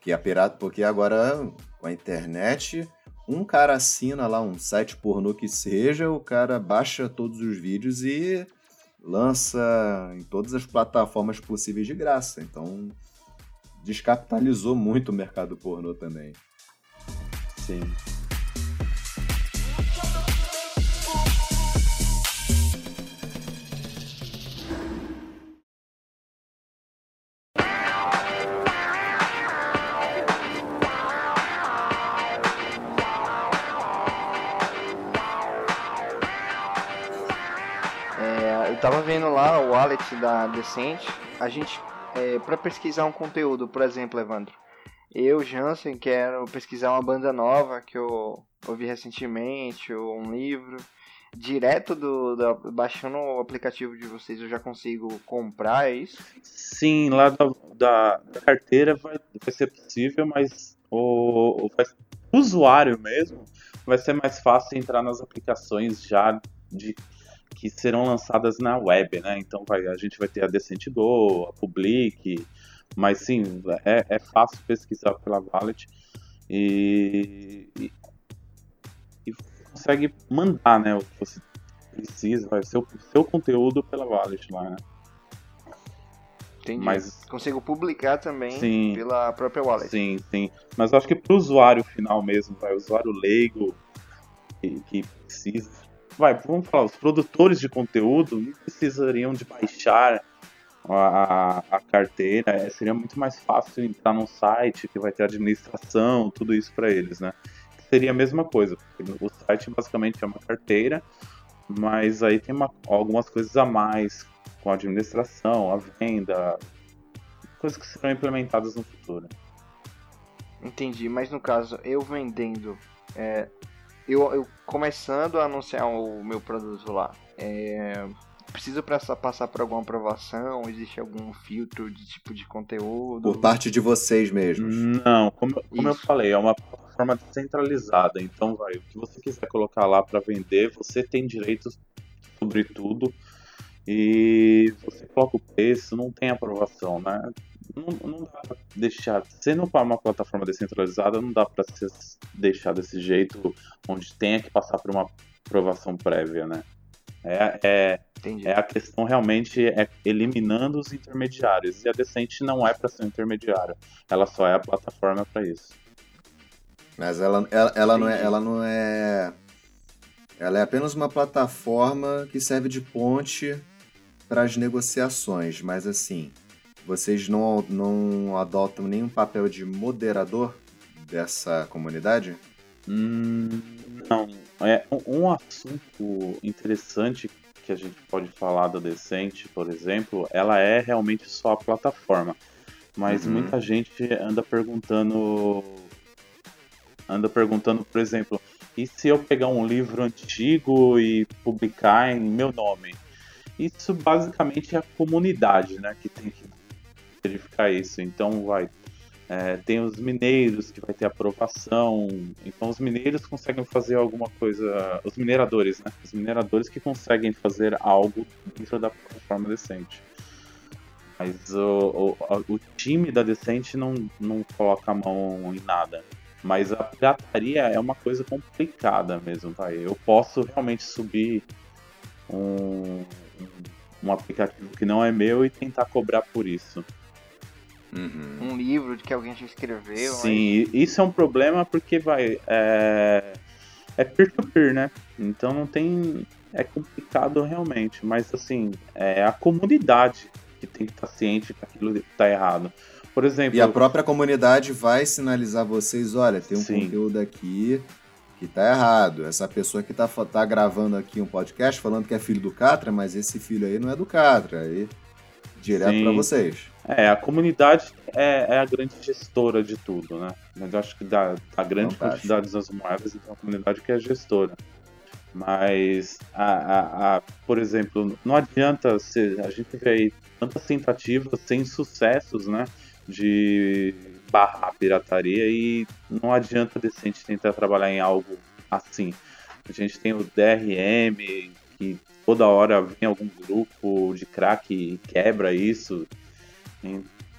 Que é pirata, porque agora com a internet, um cara assina lá um site pornô que seja, o cara baixa todos os vídeos e lança em todas as plataformas possíveis de graça. Então, descapitalizou muito o mercado pornô também. Sim. É, eu tava vendo lá o wallet da Decente, a gente é, para pesquisar um conteúdo, por exemplo, Evandro, eu, Jansen, quero pesquisar uma banda nova que eu ouvi recentemente, ou um livro, direto do, baixando o aplicativo de vocês, eu já consigo comprar, é isso? Sim, lá da, da, da carteira vai, vai ser possível, mas o, o, o usuário mesmo vai ser mais fácil entrar nas aplicações já de que serão lançadas na web, né? Então vai, a gente vai ter a Decent Go, a Public, mas sim, é, é fácil pesquisar pela Wallet e, e, e, consegue mandar, né? O que você precisa, vai ser o seu conteúdo pela Wallet lá, né? Entendi. Mas consigo publicar também sim, pela própria wallet. Sim, sim. Mas acho que para o usuário final mesmo, vai, o usuário leigo que, que precisa vai, vamos falar, os produtores de conteúdo não precisariam de baixar a, a, carteira, é, seria muito mais fácil entrar num site que vai ter administração, tudo isso para eles, né? Seria a mesma coisa, o site basicamente é uma carteira, mas aí tem uma, algumas coisas a mais com a administração, a venda, coisas que serão implementadas no futuro. Entendi, mas no caso, eu vendendo é, eu, eu começando a anunciar o meu produto lá, é, preciso passar, passar por alguma aprovação? Existe algum filtro de tipo de conteúdo? Por parte de vocês mesmos? Não, como, como eu falei, é uma plataforma descentralizada. Então, vai, o que você quiser colocar lá para vender, você tem direitos sobre tudo. E você coloca o preço, não tem aprovação, né? Não, não dá pra deixar. Sendo uma plataforma descentralizada, não dá para deixar desse jeito, onde tenha que passar por uma aprovação prévia, né? É, é, é, a questão realmente é eliminando os intermediários. E a Decente não é para ser um intermediário. Ela só é a plataforma para isso. Mas ela, ela, ela não é, ela não é. Ela é apenas uma plataforma que serve de ponte para as negociações. Mas assim, vocês não, não adotam nenhum papel de moderador dessa comunidade? Hum, não. É um assunto interessante que a gente pode falar da Decente, por exemplo, ela é realmente só a plataforma. Mas uhum. muita gente anda perguntando. Anda perguntando, por exemplo, e se eu pegar um livro antigo e publicar em meu nome? Isso basicamente é a comunidade, né, que tem que verificar isso. Então vai é, tem os mineiros que vai ter aprovação. Então os mineiros conseguem fazer alguma coisa. Os mineradores, né? Os mineradores que conseguem fazer algo dentro da plataforma decente. Mas o, o, o time da Decente não, não coloca a mão em nada. Mas a pirataria é uma coisa complicada mesmo, tá? Eu posso realmente subir um, um aplicativo que não é meu e tentar cobrar por isso. Uhum. Um livro de que alguém já escreveu. Sim, mas... isso é um problema porque vai. É, é peer-to-peer, né? Então não tem. É complicado realmente. Mas assim, é a comunidade que tem que estar ciente que aquilo está errado. Por exemplo. E a própria comunidade vai sinalizar vocês: olha, tem um sim. conteúdo aqui que tá errado. Essa pessoa que tá, tá gravando aqui um podcast falando que é filho do Catra, mas esse filho aí não é do Catra. Aí, direto para vocês. É, a comunidade é, é, a grande gestora de tudo, né? Mas eu acho que da, da grande Fantástico. quantidade das moedas, então a comunidade que é a gestora. Mas, a, a, a, por exemplo, não adianta ser, a gente vê aí tantas tentativas sem sucessos, né? De barrar a pirataria e não adianta decente tentar trabalhar em algo assim. A gente tem o DRM, que toda hora vem algum grupo de crack e quebra isso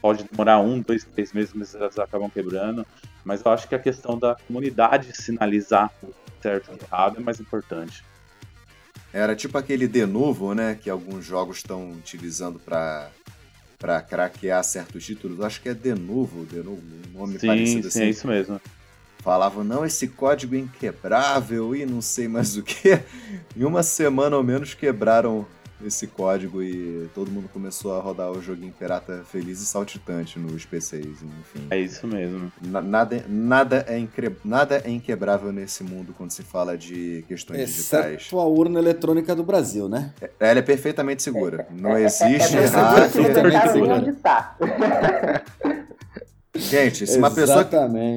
pode demorar um, dois, três meses, mas elas acabam quebrando. Mas eu acho que a questão da comunidade sinalizar o certo e errado é mais importante. Era tipo aquele de novo, né? Que alguns jogos estão utilizando para para craquear certos títulos. Acho que é de novo, de novo, um nome sim, parecido sim, assim. é isso mesmo. Falavam, não, esse código é inquebrável e não sei mais o que. Em uma semana ou menos quebraram esse código e todo mundo começou a rodar o joguinho pirata feliz e saltitante nos PCs, enfim. É isso mesmo. nada, nada, é incre, nada é inquebrável nesse mundo quando se fala de questões Exceto digitais. a urna eletrônica do Brasil, né? É, ela é perfeitamente segura. Não existe é, é, hack. Onde tá. Gente, se uma, pessoa,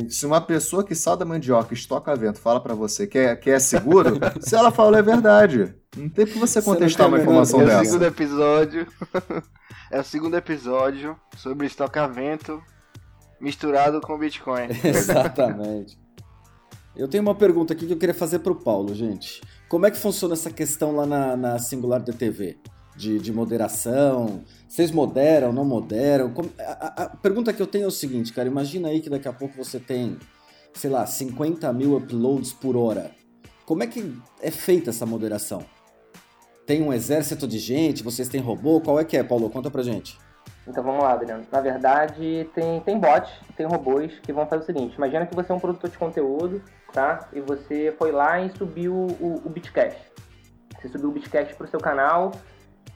se uma pessoa que salda mandioca estoca vento fala para você que é, que é seguro, se ela fala é verdade. Não tem pra você contestar uma informação dessa. É o segundo episódio. é o segundo episódio sobre estocamento misturado com Bitcoin. Exatamente. Eu tenho uma pergunta aqui que eu queria fazer pro Paulo, gente. Como é que funciona essa questão lá na, na Singular DTV? De, de moderação? Vocês moderam, não moderam? Como, a, a, pergunta que eu tenho é o seguinte, cara. Imagina aí que daqui a pouco você tem, sei lá, 50 mil uploads por hora. Como é que é feita essa moderação? Tem um exército de gente? Vocês têm robô? Qual é que é, Paulo? Conta pra gente. Então vamos lá, Adriano. Na verdade, tem, tem bots, tem robôs que vão fazer o seguinte: imagina que você é um produtor de conteúdo, tá? E você foi lá e subiu o, o. Você subiu o Bitcast pro seu canal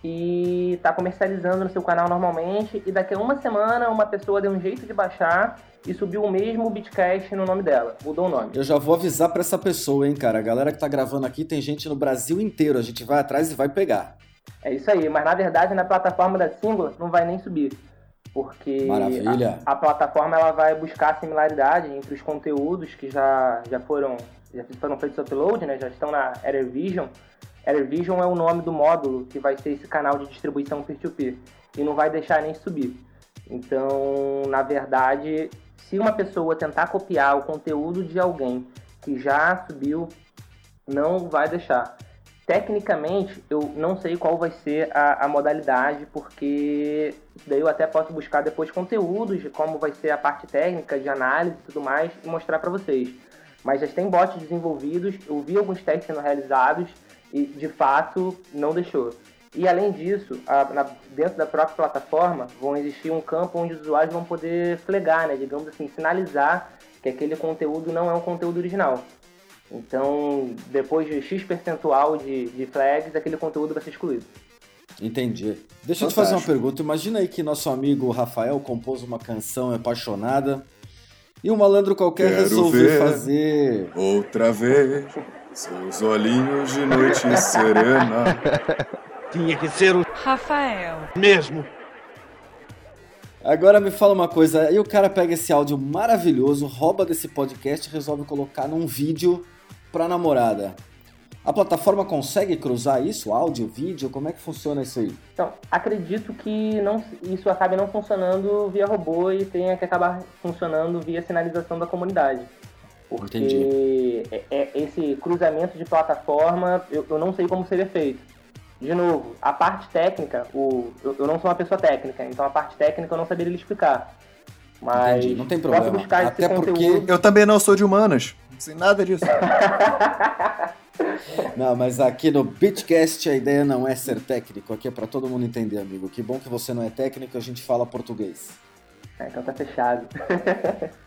e está comercializando no seu canal normalmente, e daqui a uma semana uma pessoa deu um jeito de baixar e subiu o mesmo Bitcast no nome dela, mudou o nome. Eu já vou avisar para essa pessoa, hein, cara. A galera que tá gravando aqui tem gente no Brasil inteiro, a gente vai atrás e vai pegar. É isso aí, mas na verdade na plataforma da Singular não vai nem subir. Porque a, a, plataforma ela vai buscar similaridade entre os conteúdos que já, já foram já foram feitos upload, né? Já estão na Error Vision AirVision é o nome do módulo que vai ser esse canal de distribuição peer-to-peer e não vai deixar nem subir. Então, na verdade, se uma pessoa tentar copiar o conteúdo de alguém que já subiu, não vai deixar. tecnicamente, eu não sei qual vai ser a, a, modalidade, porque daí eu até posso buscar depois conteúdos de como vai ser a parte técnica, de análise e tudo mais, e mostrar para vocês. Mas já tem bots desenvolvidos, eu vi alguns testes sendo realizados e, de fato, não deixou. E além disso, a, na, dentro da própria plataforma, vão existir um campo onde os usuários vão poder flegar, né, digamos assim, sinalizar que aquele conteúdo não é um conteúdo original. Então, depois de X percentual de, de flags, aquele conteúdo vai ser excluído. Entendi. Deixa Fantástico. eu te fazer uma pergunta. Imagina aí que nosso amigo Rafael compôs uma canção apaixonada e um malandro qualquer Quero resolveu fazer. Outra vez, seus olhinhos de noite serena. Tinha que ser o Rafael. Mesmo. Agora me fala uma coisa, aí o cara pega esse áudio maravilhoso, rouba desse podcast e resolve colocar num vídeo pra namorada. A plataforma consegue cruzar isso, áudio, vídeo? Como é que funciona isso aí? Então, acredito que não, isso acabe não funcionando via robô e tenha que acabar funcionando via sinalização da comunidade. Porque Entendi. É, é, esse cruzamento de plataforma, eu, eu não sei como seria feito de novo, a parte técnica, o, eu, eu, não sou uma pessoa técnica, então a parte técnica eu não saberia lhe explicar. Mas Entendi, não tem problema. buscar Até esse porque conteúdo. eu também não sou de humanas, sem nada disso. não, mas aqui no Bitcast a ideia não é ser técnico, aqui é para todo mundo entender, amigo. Que bom que você não é técnico, a gente fala português. É, então tá fechado.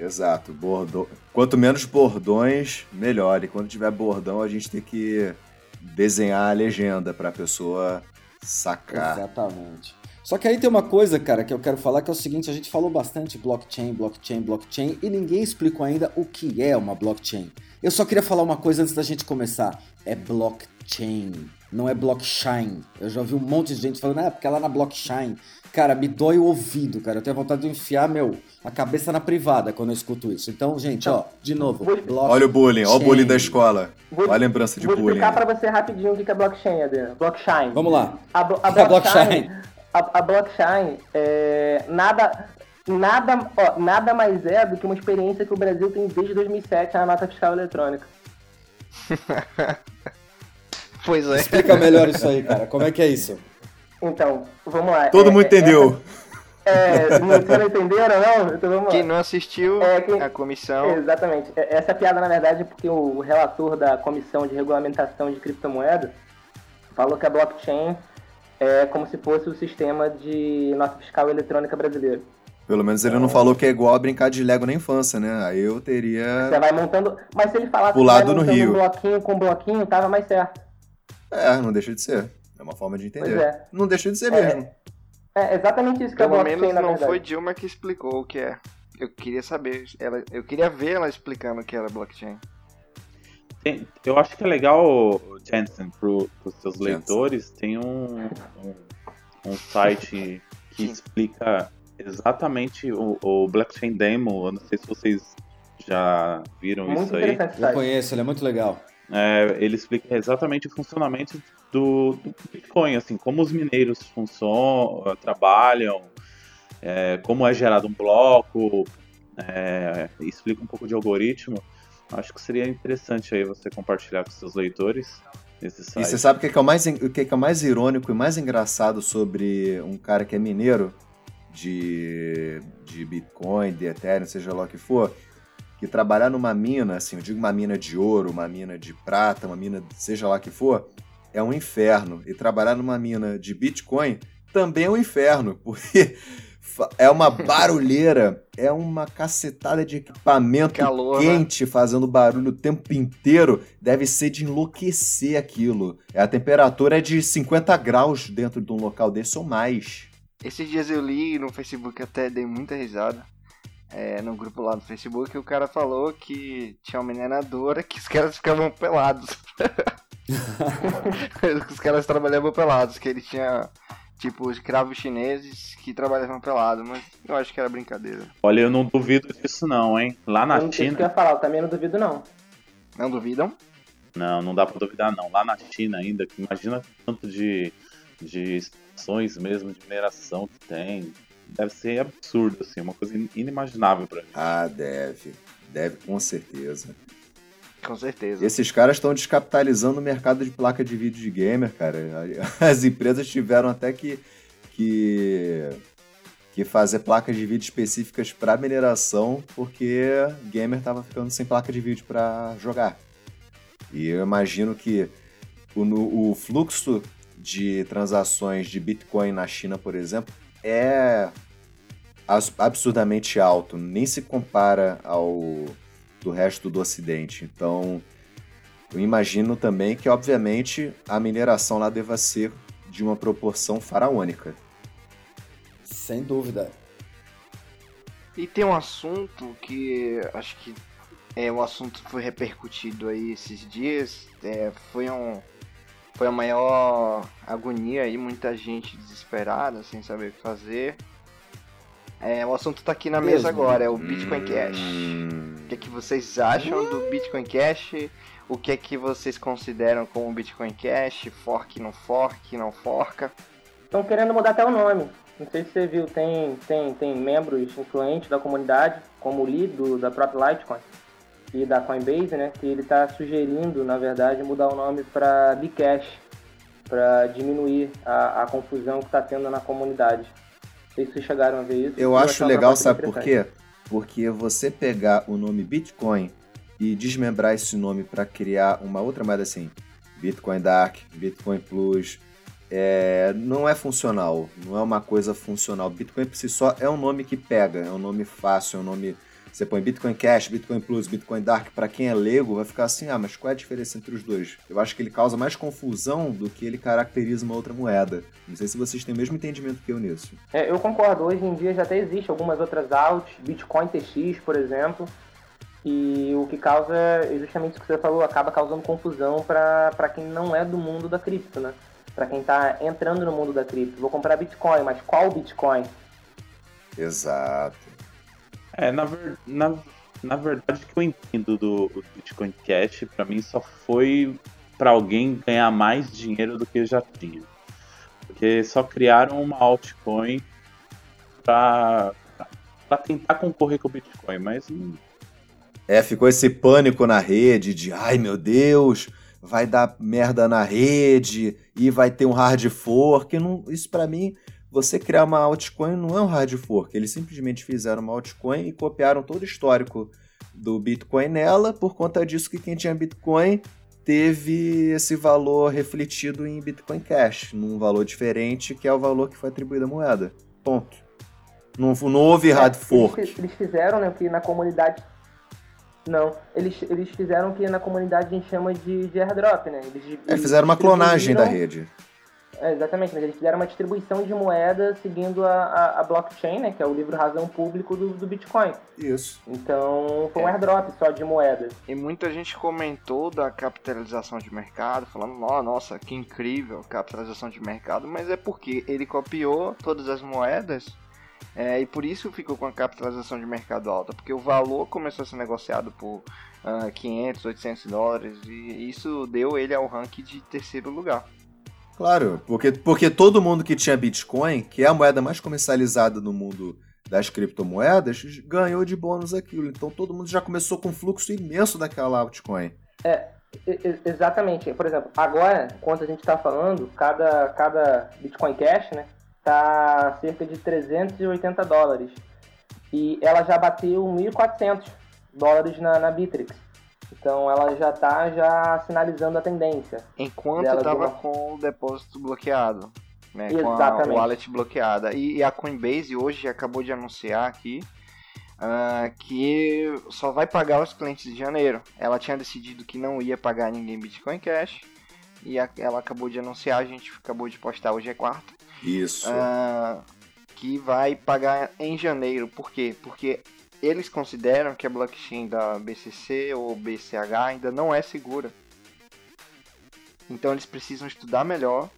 Exato, bordão. Quanto menos bordões, melhor. E quando tiver bordão, a gente tem que desenhar a legenda para a pessoa sacar. Exatamente. Só que aí tem uma coisa, cara, que eu quero falar que é o seguinte: a gente falou bastante blockchain, blockchain, blockchain e ninguém explicou ainda o que é uma blockchain. Eu só queria falar uma coisa antes da gente começar: é blockchain, não é blockchain. Eu já ouvi um monte de gente falando, ah, porque é lá na blockchain. Cara, me dói o ouvido, cara. Eu tenho vontade de enfiar, meu, a cabeça na privada quando eu escuto isso. Então, gente, ó, de novo. Olha o bullying, olha o bullying da escola. Vou, olha a lembrança de vou bullying. Vou explicar pra você rapidinho o que é blockchain, Adriano. Blockchain. Vamos lá. A, a blockchain, a, a blockchain é nada, nada, ó, nada mais é do que uma experiência que o Brasil tem desde 2007 na nota fiscal eletrônica. pois é. Explica melhor isso aí, cara. Como é que é isso? Então, vamos lá. Todo é, mundo entendeu. É, não, vocês não entenderam, não? Então vamos lá. Quem não assistiu é, quem... a comissão. Exatamente. É, essa piada, na verdade, é porque o relator da Comissão de Regulamentação de Criptomoedas falou que a blockchain é como se fosse o sistema de nota fiscal eletrônica brasileiro. Pelo menos ele não falou que é igual a brincar de Lego na infância, né? Aí eu teria. Você vai montando. Mas se ele falasse que vai no Rio. bloquinho com bloquinho, tava mais certo. É, não deixa de ser. É uma forma de entender. É. Não deixa de ser é, mesmo. É exatamente isso que Pelo a blockchain, menos não verdade. foi Dilma que explicou o que é. Eu queria saber, ela, eu queria ver ela explicando o que era blockchain. Tem, eu acho que é legal, Jensen, para os seus Jensen. leitores, tem um, um, um site que explica exatamente o, o, blockchain demo. Eu não sei se vocês já viram muito isso aí. Eu conheço, ele é muito legal. É, ele explica exatamente o funcionamento do, do, Bitcoin, assim, como os mineiros funcionam, trabalham, é, como é gerado um bloco, é, explica um pouco de algoritmo. Acho que seria interessante aí você compartilhar com seus leitores esse site. E você sabe o que é, o mais, o que é mais irônico e mais engraçado sobre um cara que é mineiro de, de Bitcoin, de Ethereum, seja lá o que for? que trabalhar numa mina, assim, eu digo uma mina de ouro, uma mina de prata, uma mina, seja lá que for, é um inferno. E trabalhar numa mina de Bitcoin também é um inferno, porque é uma barulheira, é uma cacetada de equipamento Calor, né? quente né? fazendo barulho o tempo inteiro. Deve ser de enlouquecer aquilo. A temperatura é de 50 graus dentro de um local desse ou mais. Esses dias eu li no Facebook até dei muita risada é, no grupo lá no Facebook, o cara falou que tinha uma mineradora que os caras ficavam pelados. os caras trabalhavam pelados, que ele tinha tipo escravos chineses que trabalhavam pelados, mas eu acho que era brincadeira. Olha, eu não duvido disso não, hein? Lá na eu China. Que eu ia falar, eu também não duvido não. Não duvidam? Não, não dá pra duvidar não. Lá na China ainda, que imagina tanto de, de estações mesmo de mineração que tem deve ser absurdo, assim, uma coisa inimaginável para mim. Ah, deve. Deve, com certeza. Com certeza. Esses caras estão descapitalizando o mercado de placa de vídeo de gamer, cara. As empresas tiveram até que, que, que fazer placas de vídeo específicas para mineração, porque gamer tava ficando sem placa de vídeo para jogar. E eu imagino que o, o fluxo de transações de Bitcoin na China, por exemplo, é absurdamente alto, nem se compara ao do resto do Ocidente. Então, eu imagino também que, obviamente, a mineração lá deva ser de uma proporção faraônica. Sem dúvida. E tem um assunto que acho que é um assunto que foi repercutido aí esses dias. É, foi um foi a maior agonia aí, muita gente desesperada, sem saber o que fazer. É, o assunto tá aqui na mesa agora, é o Bitcoin Cash. Hum. O que é que vocês acham do Bitcoin Cash? O que é que vocês consideram como Bitcoin Cash? Fork, não fork, não forca? Estão querendo mudar até o nome. Não sei se você viu, tem, tem, tem membros influentes da comunidade, como o Lee, do, da própria Litecoin e da Coinbase, né? Que ele está sugerindo, na verdade, mudar o nome para Bcash, para diminuir a, a confusão que está tendo na comunidade sei se vocês chegaram a ver isso. Eu, acho legal, sabe por quê? Porque você pegar o nome Bitcoin e desmembrar esse nome para criar uma outra moeda assim, Bitcoin Dark, Bitcoin Plus, é, não é funcional, não é uma coisa funcional. Bitcoin por si só é um nome que pega, é um nome fácil, é um nome você põe Bitcoin Cash, Bitcoin Plus, Bitcoin Dark, para quem é leigo, vai ficar assim: ah, mas qual é a diferença entre os dois? Eu acho que ele causa mais confusão do que ele caracteriza uma outra moeda. Não sei se vocês têm o mesmo entendimento que eu nisso. É, eu concordo. Hoje em dia já até existe algumas outras alts, Bitcoin TX, por exemplo. E o que causa é justamente o que você falou, acaba causando confusão para quem não é do mundo da cripto, né? Para quem está entrando no mundo da cripto. Vou comprar Bitcoin, mas qual Bitcoin? Exato. É, na, ver, na, na verdade, que eu entendo do, do Bitcoin Cash, para mim, só foi para alguém ganhar mais dinheiro do que já tinha. Porque só criaram uma altcoin para tentar concorrer com o Bitcoin, mas. É, ficou esse pânico na rede de ai meu Deus, vai dar merda na rede e vai ter um hard fork. Não, isso para mim você criar uma altcoin não é um hard fork. Eles simplesmente fizeram uma altcoin e copiaram todo o histórico do Bitcoin nela. Por conta disso, que quem tinha Bitcoin teve esse valor refletido em Bitcoin Cash, num valor diferente, que é o valor que foi atribuído à moeda. Ponto. Não, não houve é, hard fork. Eles, eles fizeram, né, que na comunidade não, eles, eles fizeram o que na comunidade a gente chama de, de airdrop, né? Eles, é, fizeram uma clonagem da rede. É, exatamente, mas eles fizeram uma distribuição de moeda seguindo a, a, a, blockchain, né, que é o livro razão público do, do Bitcoin. Isso. Então foi um é. airdrop só de moedas. E muita gente comentou da capitalização de mercado, falando, oh, nossa, que incrível capitalização de mercado, mas é porque ele copiou todas as moedas é, e por isso ficou com a capitalização de mercado alta, porque o valor começou a ser negociado por uh, 500, 800 dólares e isso deu ele ao ranking de terceiro lugar. Claro, porque, porque todo mundo que tinha Bitcoin, que é a moeda mais comercializada no mundo das criptomoedas, ganhou de bônus aquilo. Então todo mundo já começou com um fluxo imenso daquela altcoin. É, exatamente. Por exemplo, agora, enquanto a gente está falando, cada, cada Bitcoin Cash, né, tá cerca de 380 dólares. E ela já bateu 1.400 dólares na, na Bittrex. Então ela já está já sinalizando a tendência. Enquanto estava uma... com o depósito bloqueado. Né, Exatamente. com a wallet bloqueada. E, e, a Coinbase hoje acabou de anunciar aqui uh, que só vai pagar os clientes de janeiro. Ela tinha decidido que não ia pagar ninguém Bitcoin Cash. E a, ela acabou de anunciar, a gente acabou de postar hoje é quarto. Isso. Uh, que vai pagar em janeiro. Por quê? Porque eles consideram que a blockchain da BCC ou BCH ainda não é segura. Então eles precisam estudar melhor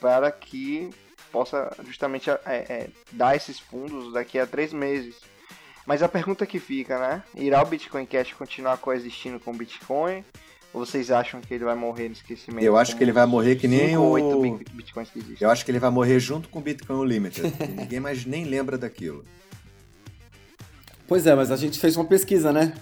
para que possa justamente é, é, dar esses fundos daqui a três meses. Mas a pergunta que fica, né? Irá o Bitcoin Cash continuar coexistindo com o Bitcoin? Ou vocês acham que ele vai morrer no esquecimento? Eu acho que ele vai morrer que nem o... 8 bitcoins que existem. Eu acho que ele vai morrer junto com o Bitcoin Unlimited. Ninguém mais nem lembra daquilo. Pois é, mas a gente fez uma pesquisa, né?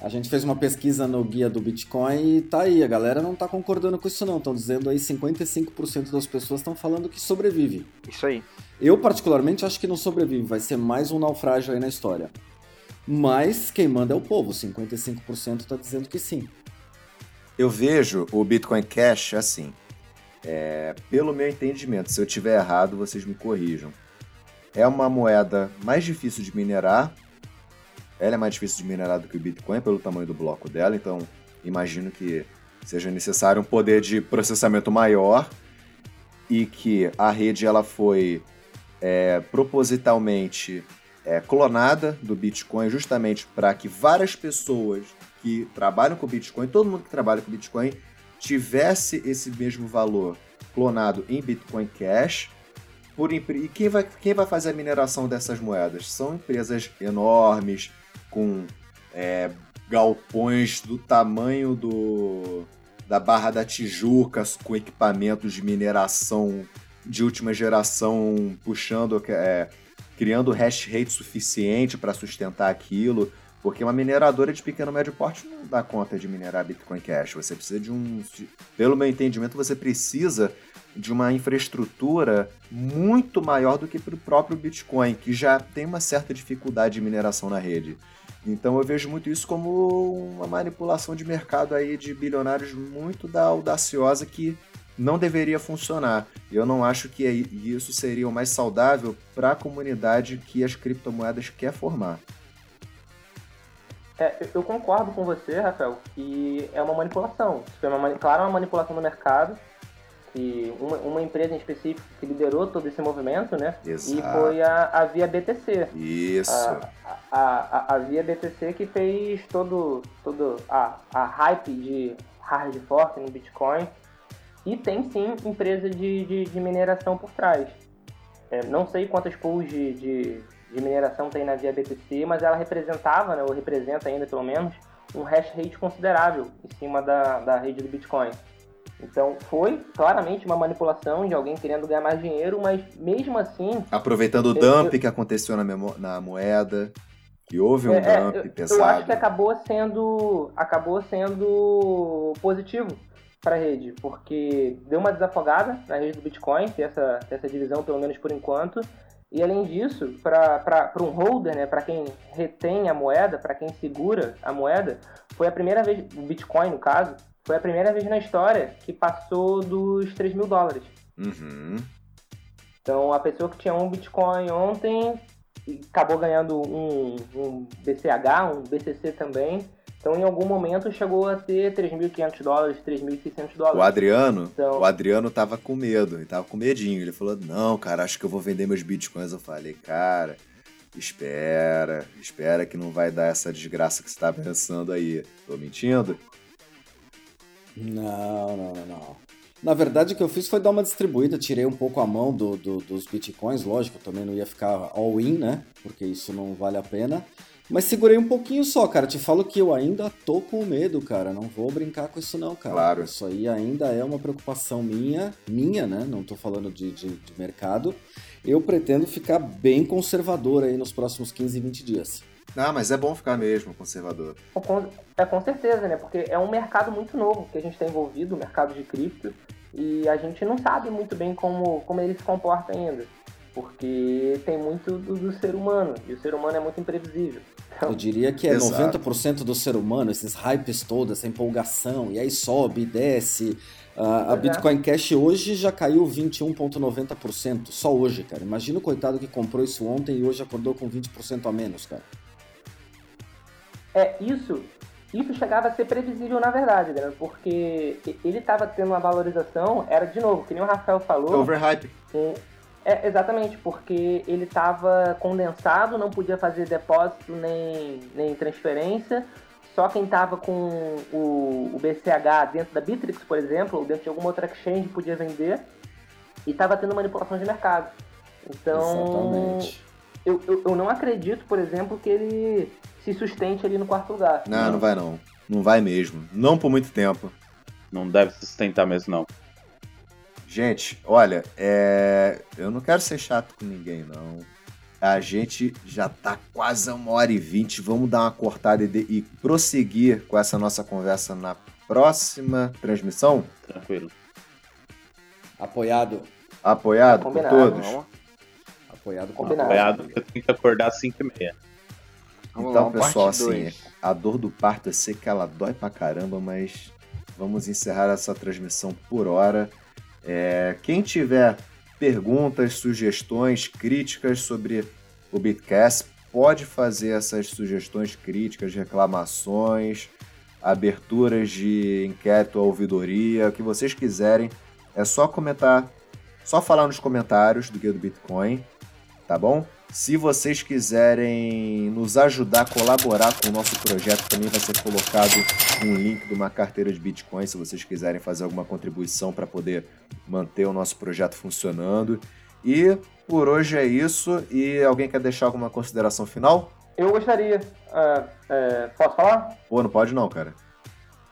A gente fez uma pesquisa no guia do Bitcoin e tá aí, a galera não tá concordando com isso não, estão dizendo aí 55% das pessoas estão falando que sobrevive. Isso aí. Eu particularmente acho que não sobrevive, vai ser mais um naufrágio aí na história. Mas quem manda é o povo, 55% tá dizendo que sim. Eu vejo o Bitcoin Cash assim, é, pelo meu entendimento, se eu tiver errado, vocês me corrijam. É uma moeda mais difícil de minerar, ela é mais difícil de minerar do que o Bitcoin pelo tamanho do bloco dela, então imagino que seja necessário um poder de processamento maior e que a rede ela foi é, propositalmente é, clonada do Bitcoin justamente para que várias pessoas que trabalham com Bitcoin, todo mundo que trabalha com Bitcoin, tivesse esse mesmo valor clonado em Bitcoin Cash. Por, e quem vai, quem vai fazer a mineração dessas moedas? São empresas enormes, com é, galpões do tamanho do da Barra da Tijuca, com equipamentos de mineração de última geração, puxando, é, criando hash rate suficiente para sustentar aquilo. Porque uma mineradora de pequeno médio porte não dá conta de minerar Bitcoin Cash. Você precisa de um. Pelo meu entendimento, você precisa de uma infraestrutura muito maior do que para o próprio Bitcoin, que já tem uma certa dificuldade de mineração na rede. Então eu vejo muito isso como uma manipulação de mercado aí de bilionários muito da audaciosa que não deveria funcionar. Eu não acho que isso seria o mais saudável para a comunidade que as criptomoedas quer formar. É, eu concordo com você, Rafael, que é uma manipulação. É uma, uma manipulação do mercado que uma, uma, empresa em específico que liderou todo esse movimento, né? Exato. E foi a, a Via BTC. Isso. A, a, a, a Via BTC que fez todo, todo a, a hype de hard fork no Bitcoin. E tem sim empresa de, de, de mineração por trás. É, não sei quantas pools de, de, de, mineração tem na Via BTC, mas ela representava, né, ou representa ainda pelo menos, um hash rate considerável em cima da, da rede do Bitcoin. Então foi claramente uma manipulação de alguém querendo ganhar mais dinheiro, mas mesmo assim. Aproveitando o dump eu, que aconteceu na, na moeda. Que houve um é, dump eu, pesado. Eu acho que acabou sendo. acabou sendo positivo para a rede, porque deu uma desafogada na rede do Bitcoin, ter essa, ter essa divisão, pelo menos por enquanto. E além disso, para um holder, né, para quem retém a moeda, para quem segura a moeda, foi a primeira vez, o Bitcoin no caso, foi a primeira vez na história que passou dos 3 mil dólares. Uhum. Então, a pessoa que tinha um Bitcoin ontem acabou ganhando um, um BCH, um BCC também. Então, em algum momento, chegou a ter 3.500 dólares, 3.600 dólares. O Adriano, então... o Adriano tava com medo, ele tava com medinho. Ele falou, não, cara, acho que eu vou vender meus bitcoins. Eu falei, cara, espera, espera que não vai dar essa desgraça que você tá pensando aí. Tô mentindo? Não, não, não, não. Na verdade, o que eu fiz foi dar uma distribuída, tirei um pouco a mão do, do, dos bitcoins, lógico, também não ia ficar all-in, né? Porque isso não vale a pena. Mas segurei um pouquinho só, cara. Te falo que eu ainda tô com medo, cara. Não vou brincar com isso, não, cara. Claro. Isso aí ainda é uma preocupação minha, minha, né? Não tô falando de, de, de mercado. Eu pretendo ficar bem conservador aí nos próximos 15, 20 dias. Ah, mas é bom ficar mesmo conservador. É com certeza, né? Porque é um mercado muito novo que a gente está envolvido, o mercado de cripto, e a gente não sabe muito bem como, como ele se comporta ainda. Porque tem muito do, do ser humano, e o ser humano é muito imprevisível. Então... Eu diria que é Exato. 90% do ser humano, esses hypes todos, essa empolgação, e aí sobe, desce. a é. Bitcoin Cash hoje já caiu 21,90%, só hoje, cara. Imagina o coitado que comprou isso ontem e hoje acordou com 20% a menos, cara. É, isso, isso chegava a ser previsível na verdade, né? porque ele estava tendo uma valorização, era de novo, que nem o Rafael falou. Overhype. Um, é, exatamente, porque ele estava condensado, não podia fazer depósito nem, nem transferência. Só quem estava com o, o BCH dentro da Bitrix, por exemplo, ou dentro de alguma outra exchange podia vender. E estava tendo manipulação de mercado. Então. Eu, eu, eu não acredito, por exemplo, que ele se sustente ali no quarto lugar. Não, não, não vai não. Não vai mesmo. Não por muito tempo. Não deve sustentar mesmo, não. Gente, olha, é... eu não quero ser chato com ninguém, não. a gente já tá quase uma hora e vinte. Vamos dar uma cortada e, e prosseguir com essa nossa conversa na próxima transmissão? Tranquilo. Apoiado. Apoiado Combinado, por todos? Vamos. Apoiado Combinado. Apoiado, eu tenho que acordar às 5 meia. Então, pessoal, assim, a dor do parto eu sei que ela dói pra caramba, mas vamos encerrar essa transmissão por hora. É, quem tiver perguntas, sugestões, críticas sobre o Bitcast, pode fazer essas sugestões, críticas, reclamações, aberturas de inquérito ou ouvidoria, o que vocês quiserem. É só comentar, só falar nos comentários do Guia do Bitcoin, tá bom? Se vocês quiserem nos ajudar a colaborar com o nosso projeto, também vai ser colocado um link de uma carteira de Bitcoin, se vocês quiserem fazer alguma contribuição para poder manter o nosso projeto funcionando. E por hoje é isso. E alguém quer deixar alguma consideração final? Eu gostaria. Uh, uh, posso falar? Pô, não pode não, cara.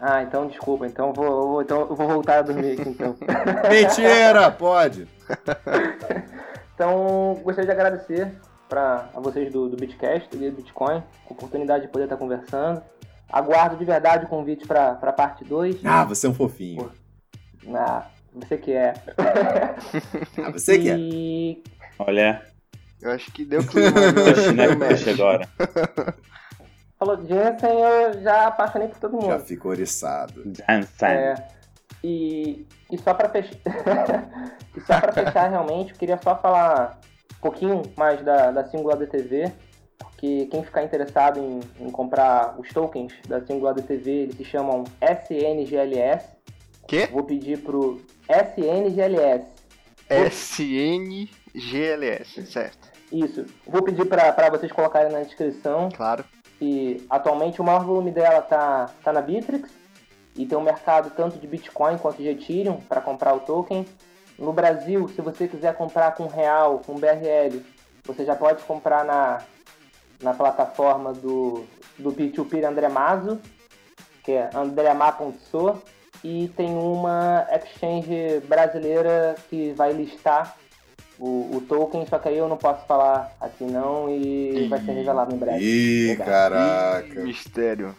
Ah, então desculpa. Então vou, então eu vou voltar a dormir aqui então. Mentira! Pode! então, gostaria de agradecer para vocês do, do Bitcast, do Bitcoin, a oportunidade de poder estar conversando. Aguardo de verdade o convite para a parte 2. Ah, você é um fofinho. Ah, você que é. ah, você e... que é. Olha. Eu acho que deu clima. Né? Mexe agora. Falou Jensen, eu já apaixonei por todo mundo. Já ficou oriçado. Jensen. É, e, e só para fechar, e só fechar realmente, eu queria só falar pouquinho mais da, da Singular DTV, porque quem ficar interessado em, em comprar os tokens da Singular DTV, eles se chamam SNGLS. Que? Vou pedir pro SNGLS. SNGLS, certo. Isso. Vou pedir para vocês colocarem na descrição. Claro. E atualmente o maior volume dela tá, tá na Bittrex e tem um mercado tanto de Bitcoin quanto de Ethereum para comprar o token. No Brasil, se você quiser comprar com real, com BRL, você já pode comprar na, na plataforma do, do P2P André Mazo, que é andrema.so, e tem uma exchange brasileira que vai listar o, o token, só que aí eu não posso falar aqui não e, e... vai ser revelado em breve. Ih, caraca! mistério.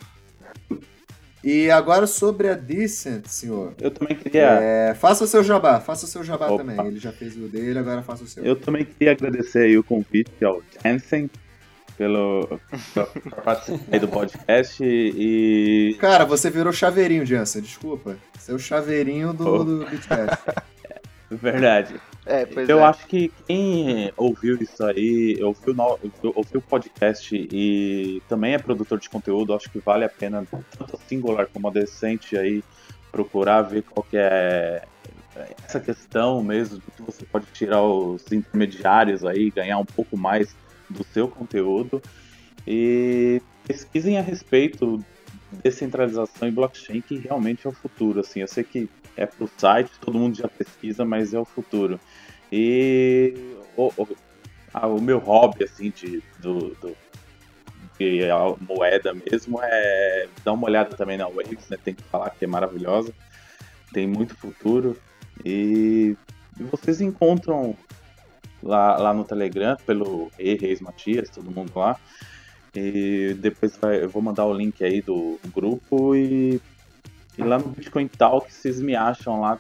E agora sobre a Decent, senhor. Eu também queria. É, faça o seu jabá, faça o seu jabá Opa. também. Ele já fez o dele, agora faça o seu. Eu também queria agradecer aí o convite ao Jensen pelo participar do podcast e. Cara, você virou chaveirinho, Jensen, desculpa. Você é o chaveirinho do, oh. do Bitcast. Verdade. É, eu é. acho que quem ouviu isso aí, ouviu, ouviu o podcast e também é produtor de conteúdo, acho que vale a pena, tanto a Singular como a Decente aí, procurar ver qual que é essa questão mesmo, que você pode tirar os intermediários aí, ganhar um pouco mais do seu conteúdo e pesquisem a respeito descentralização e blockchain que realmente é o futuro, assim, eu sei que é pro site, todo mundo já pesquisa, mas é o futuro. E o, o, a, o meu hobby, assim, de, do, do, de moeda mesmo é dar uma olhada também na Waves, né? Tem que falar que é maravilhosa, tem muito futuro. E, e vocês encontram lá, lá no Telegram, pelo Rei Reis Matias, todo mundo lá. E depois vai, eu vou mandar o link aí do grupo e e lá no Bitcoin Talk vocês me acham lá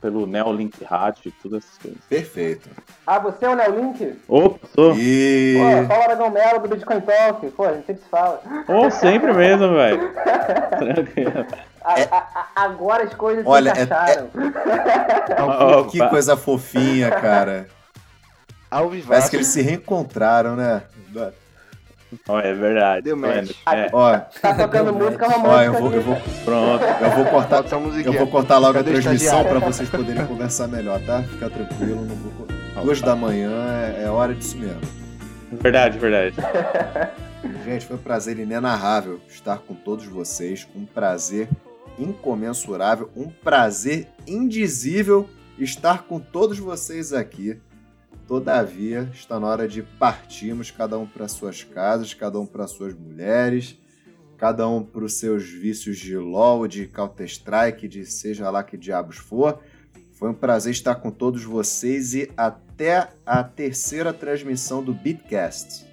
pelo Neolink Hat e todas essas coisas. Perfeito. Ah, você é o Neolink? Opa, sou. E... Pô, fala Aragão Melo do Bitcoin Talk. Pô, a gente sempre se fala. Pô, sempre mesmo, velho. Tranquilo. É... agora as coisas Olha, se encaixaram. É... que coisa fofinha, cara. Parece que eles se reencontraram, né? Oh, é verdade. Deu match. É. Ó, tá tocando música romântica. Ó, eu vou, eu vou, pronto. Eu vou cortar, eu vou cortar logo Cadê a transmissão para vocês poderem conversar melhor, tá? Fica tranquilo, não vou. Duas da manhã é, é hora disso mesmo. Verdade, verdade. Gente, foi um prazer inenarrável estar com todos vocês. Um prazer incomensurável, um prazer indizível estar com todos vocês aqui. Todavia, está na hora de partirmos, cada um para suas casas, cada um para suas mulheres, cada um para os seus vícios de LOL, de Counter-Strike, de seja lá que diabos for. Foi um prazer estar com todos vocês e até a terceira transmissão do Bitcast.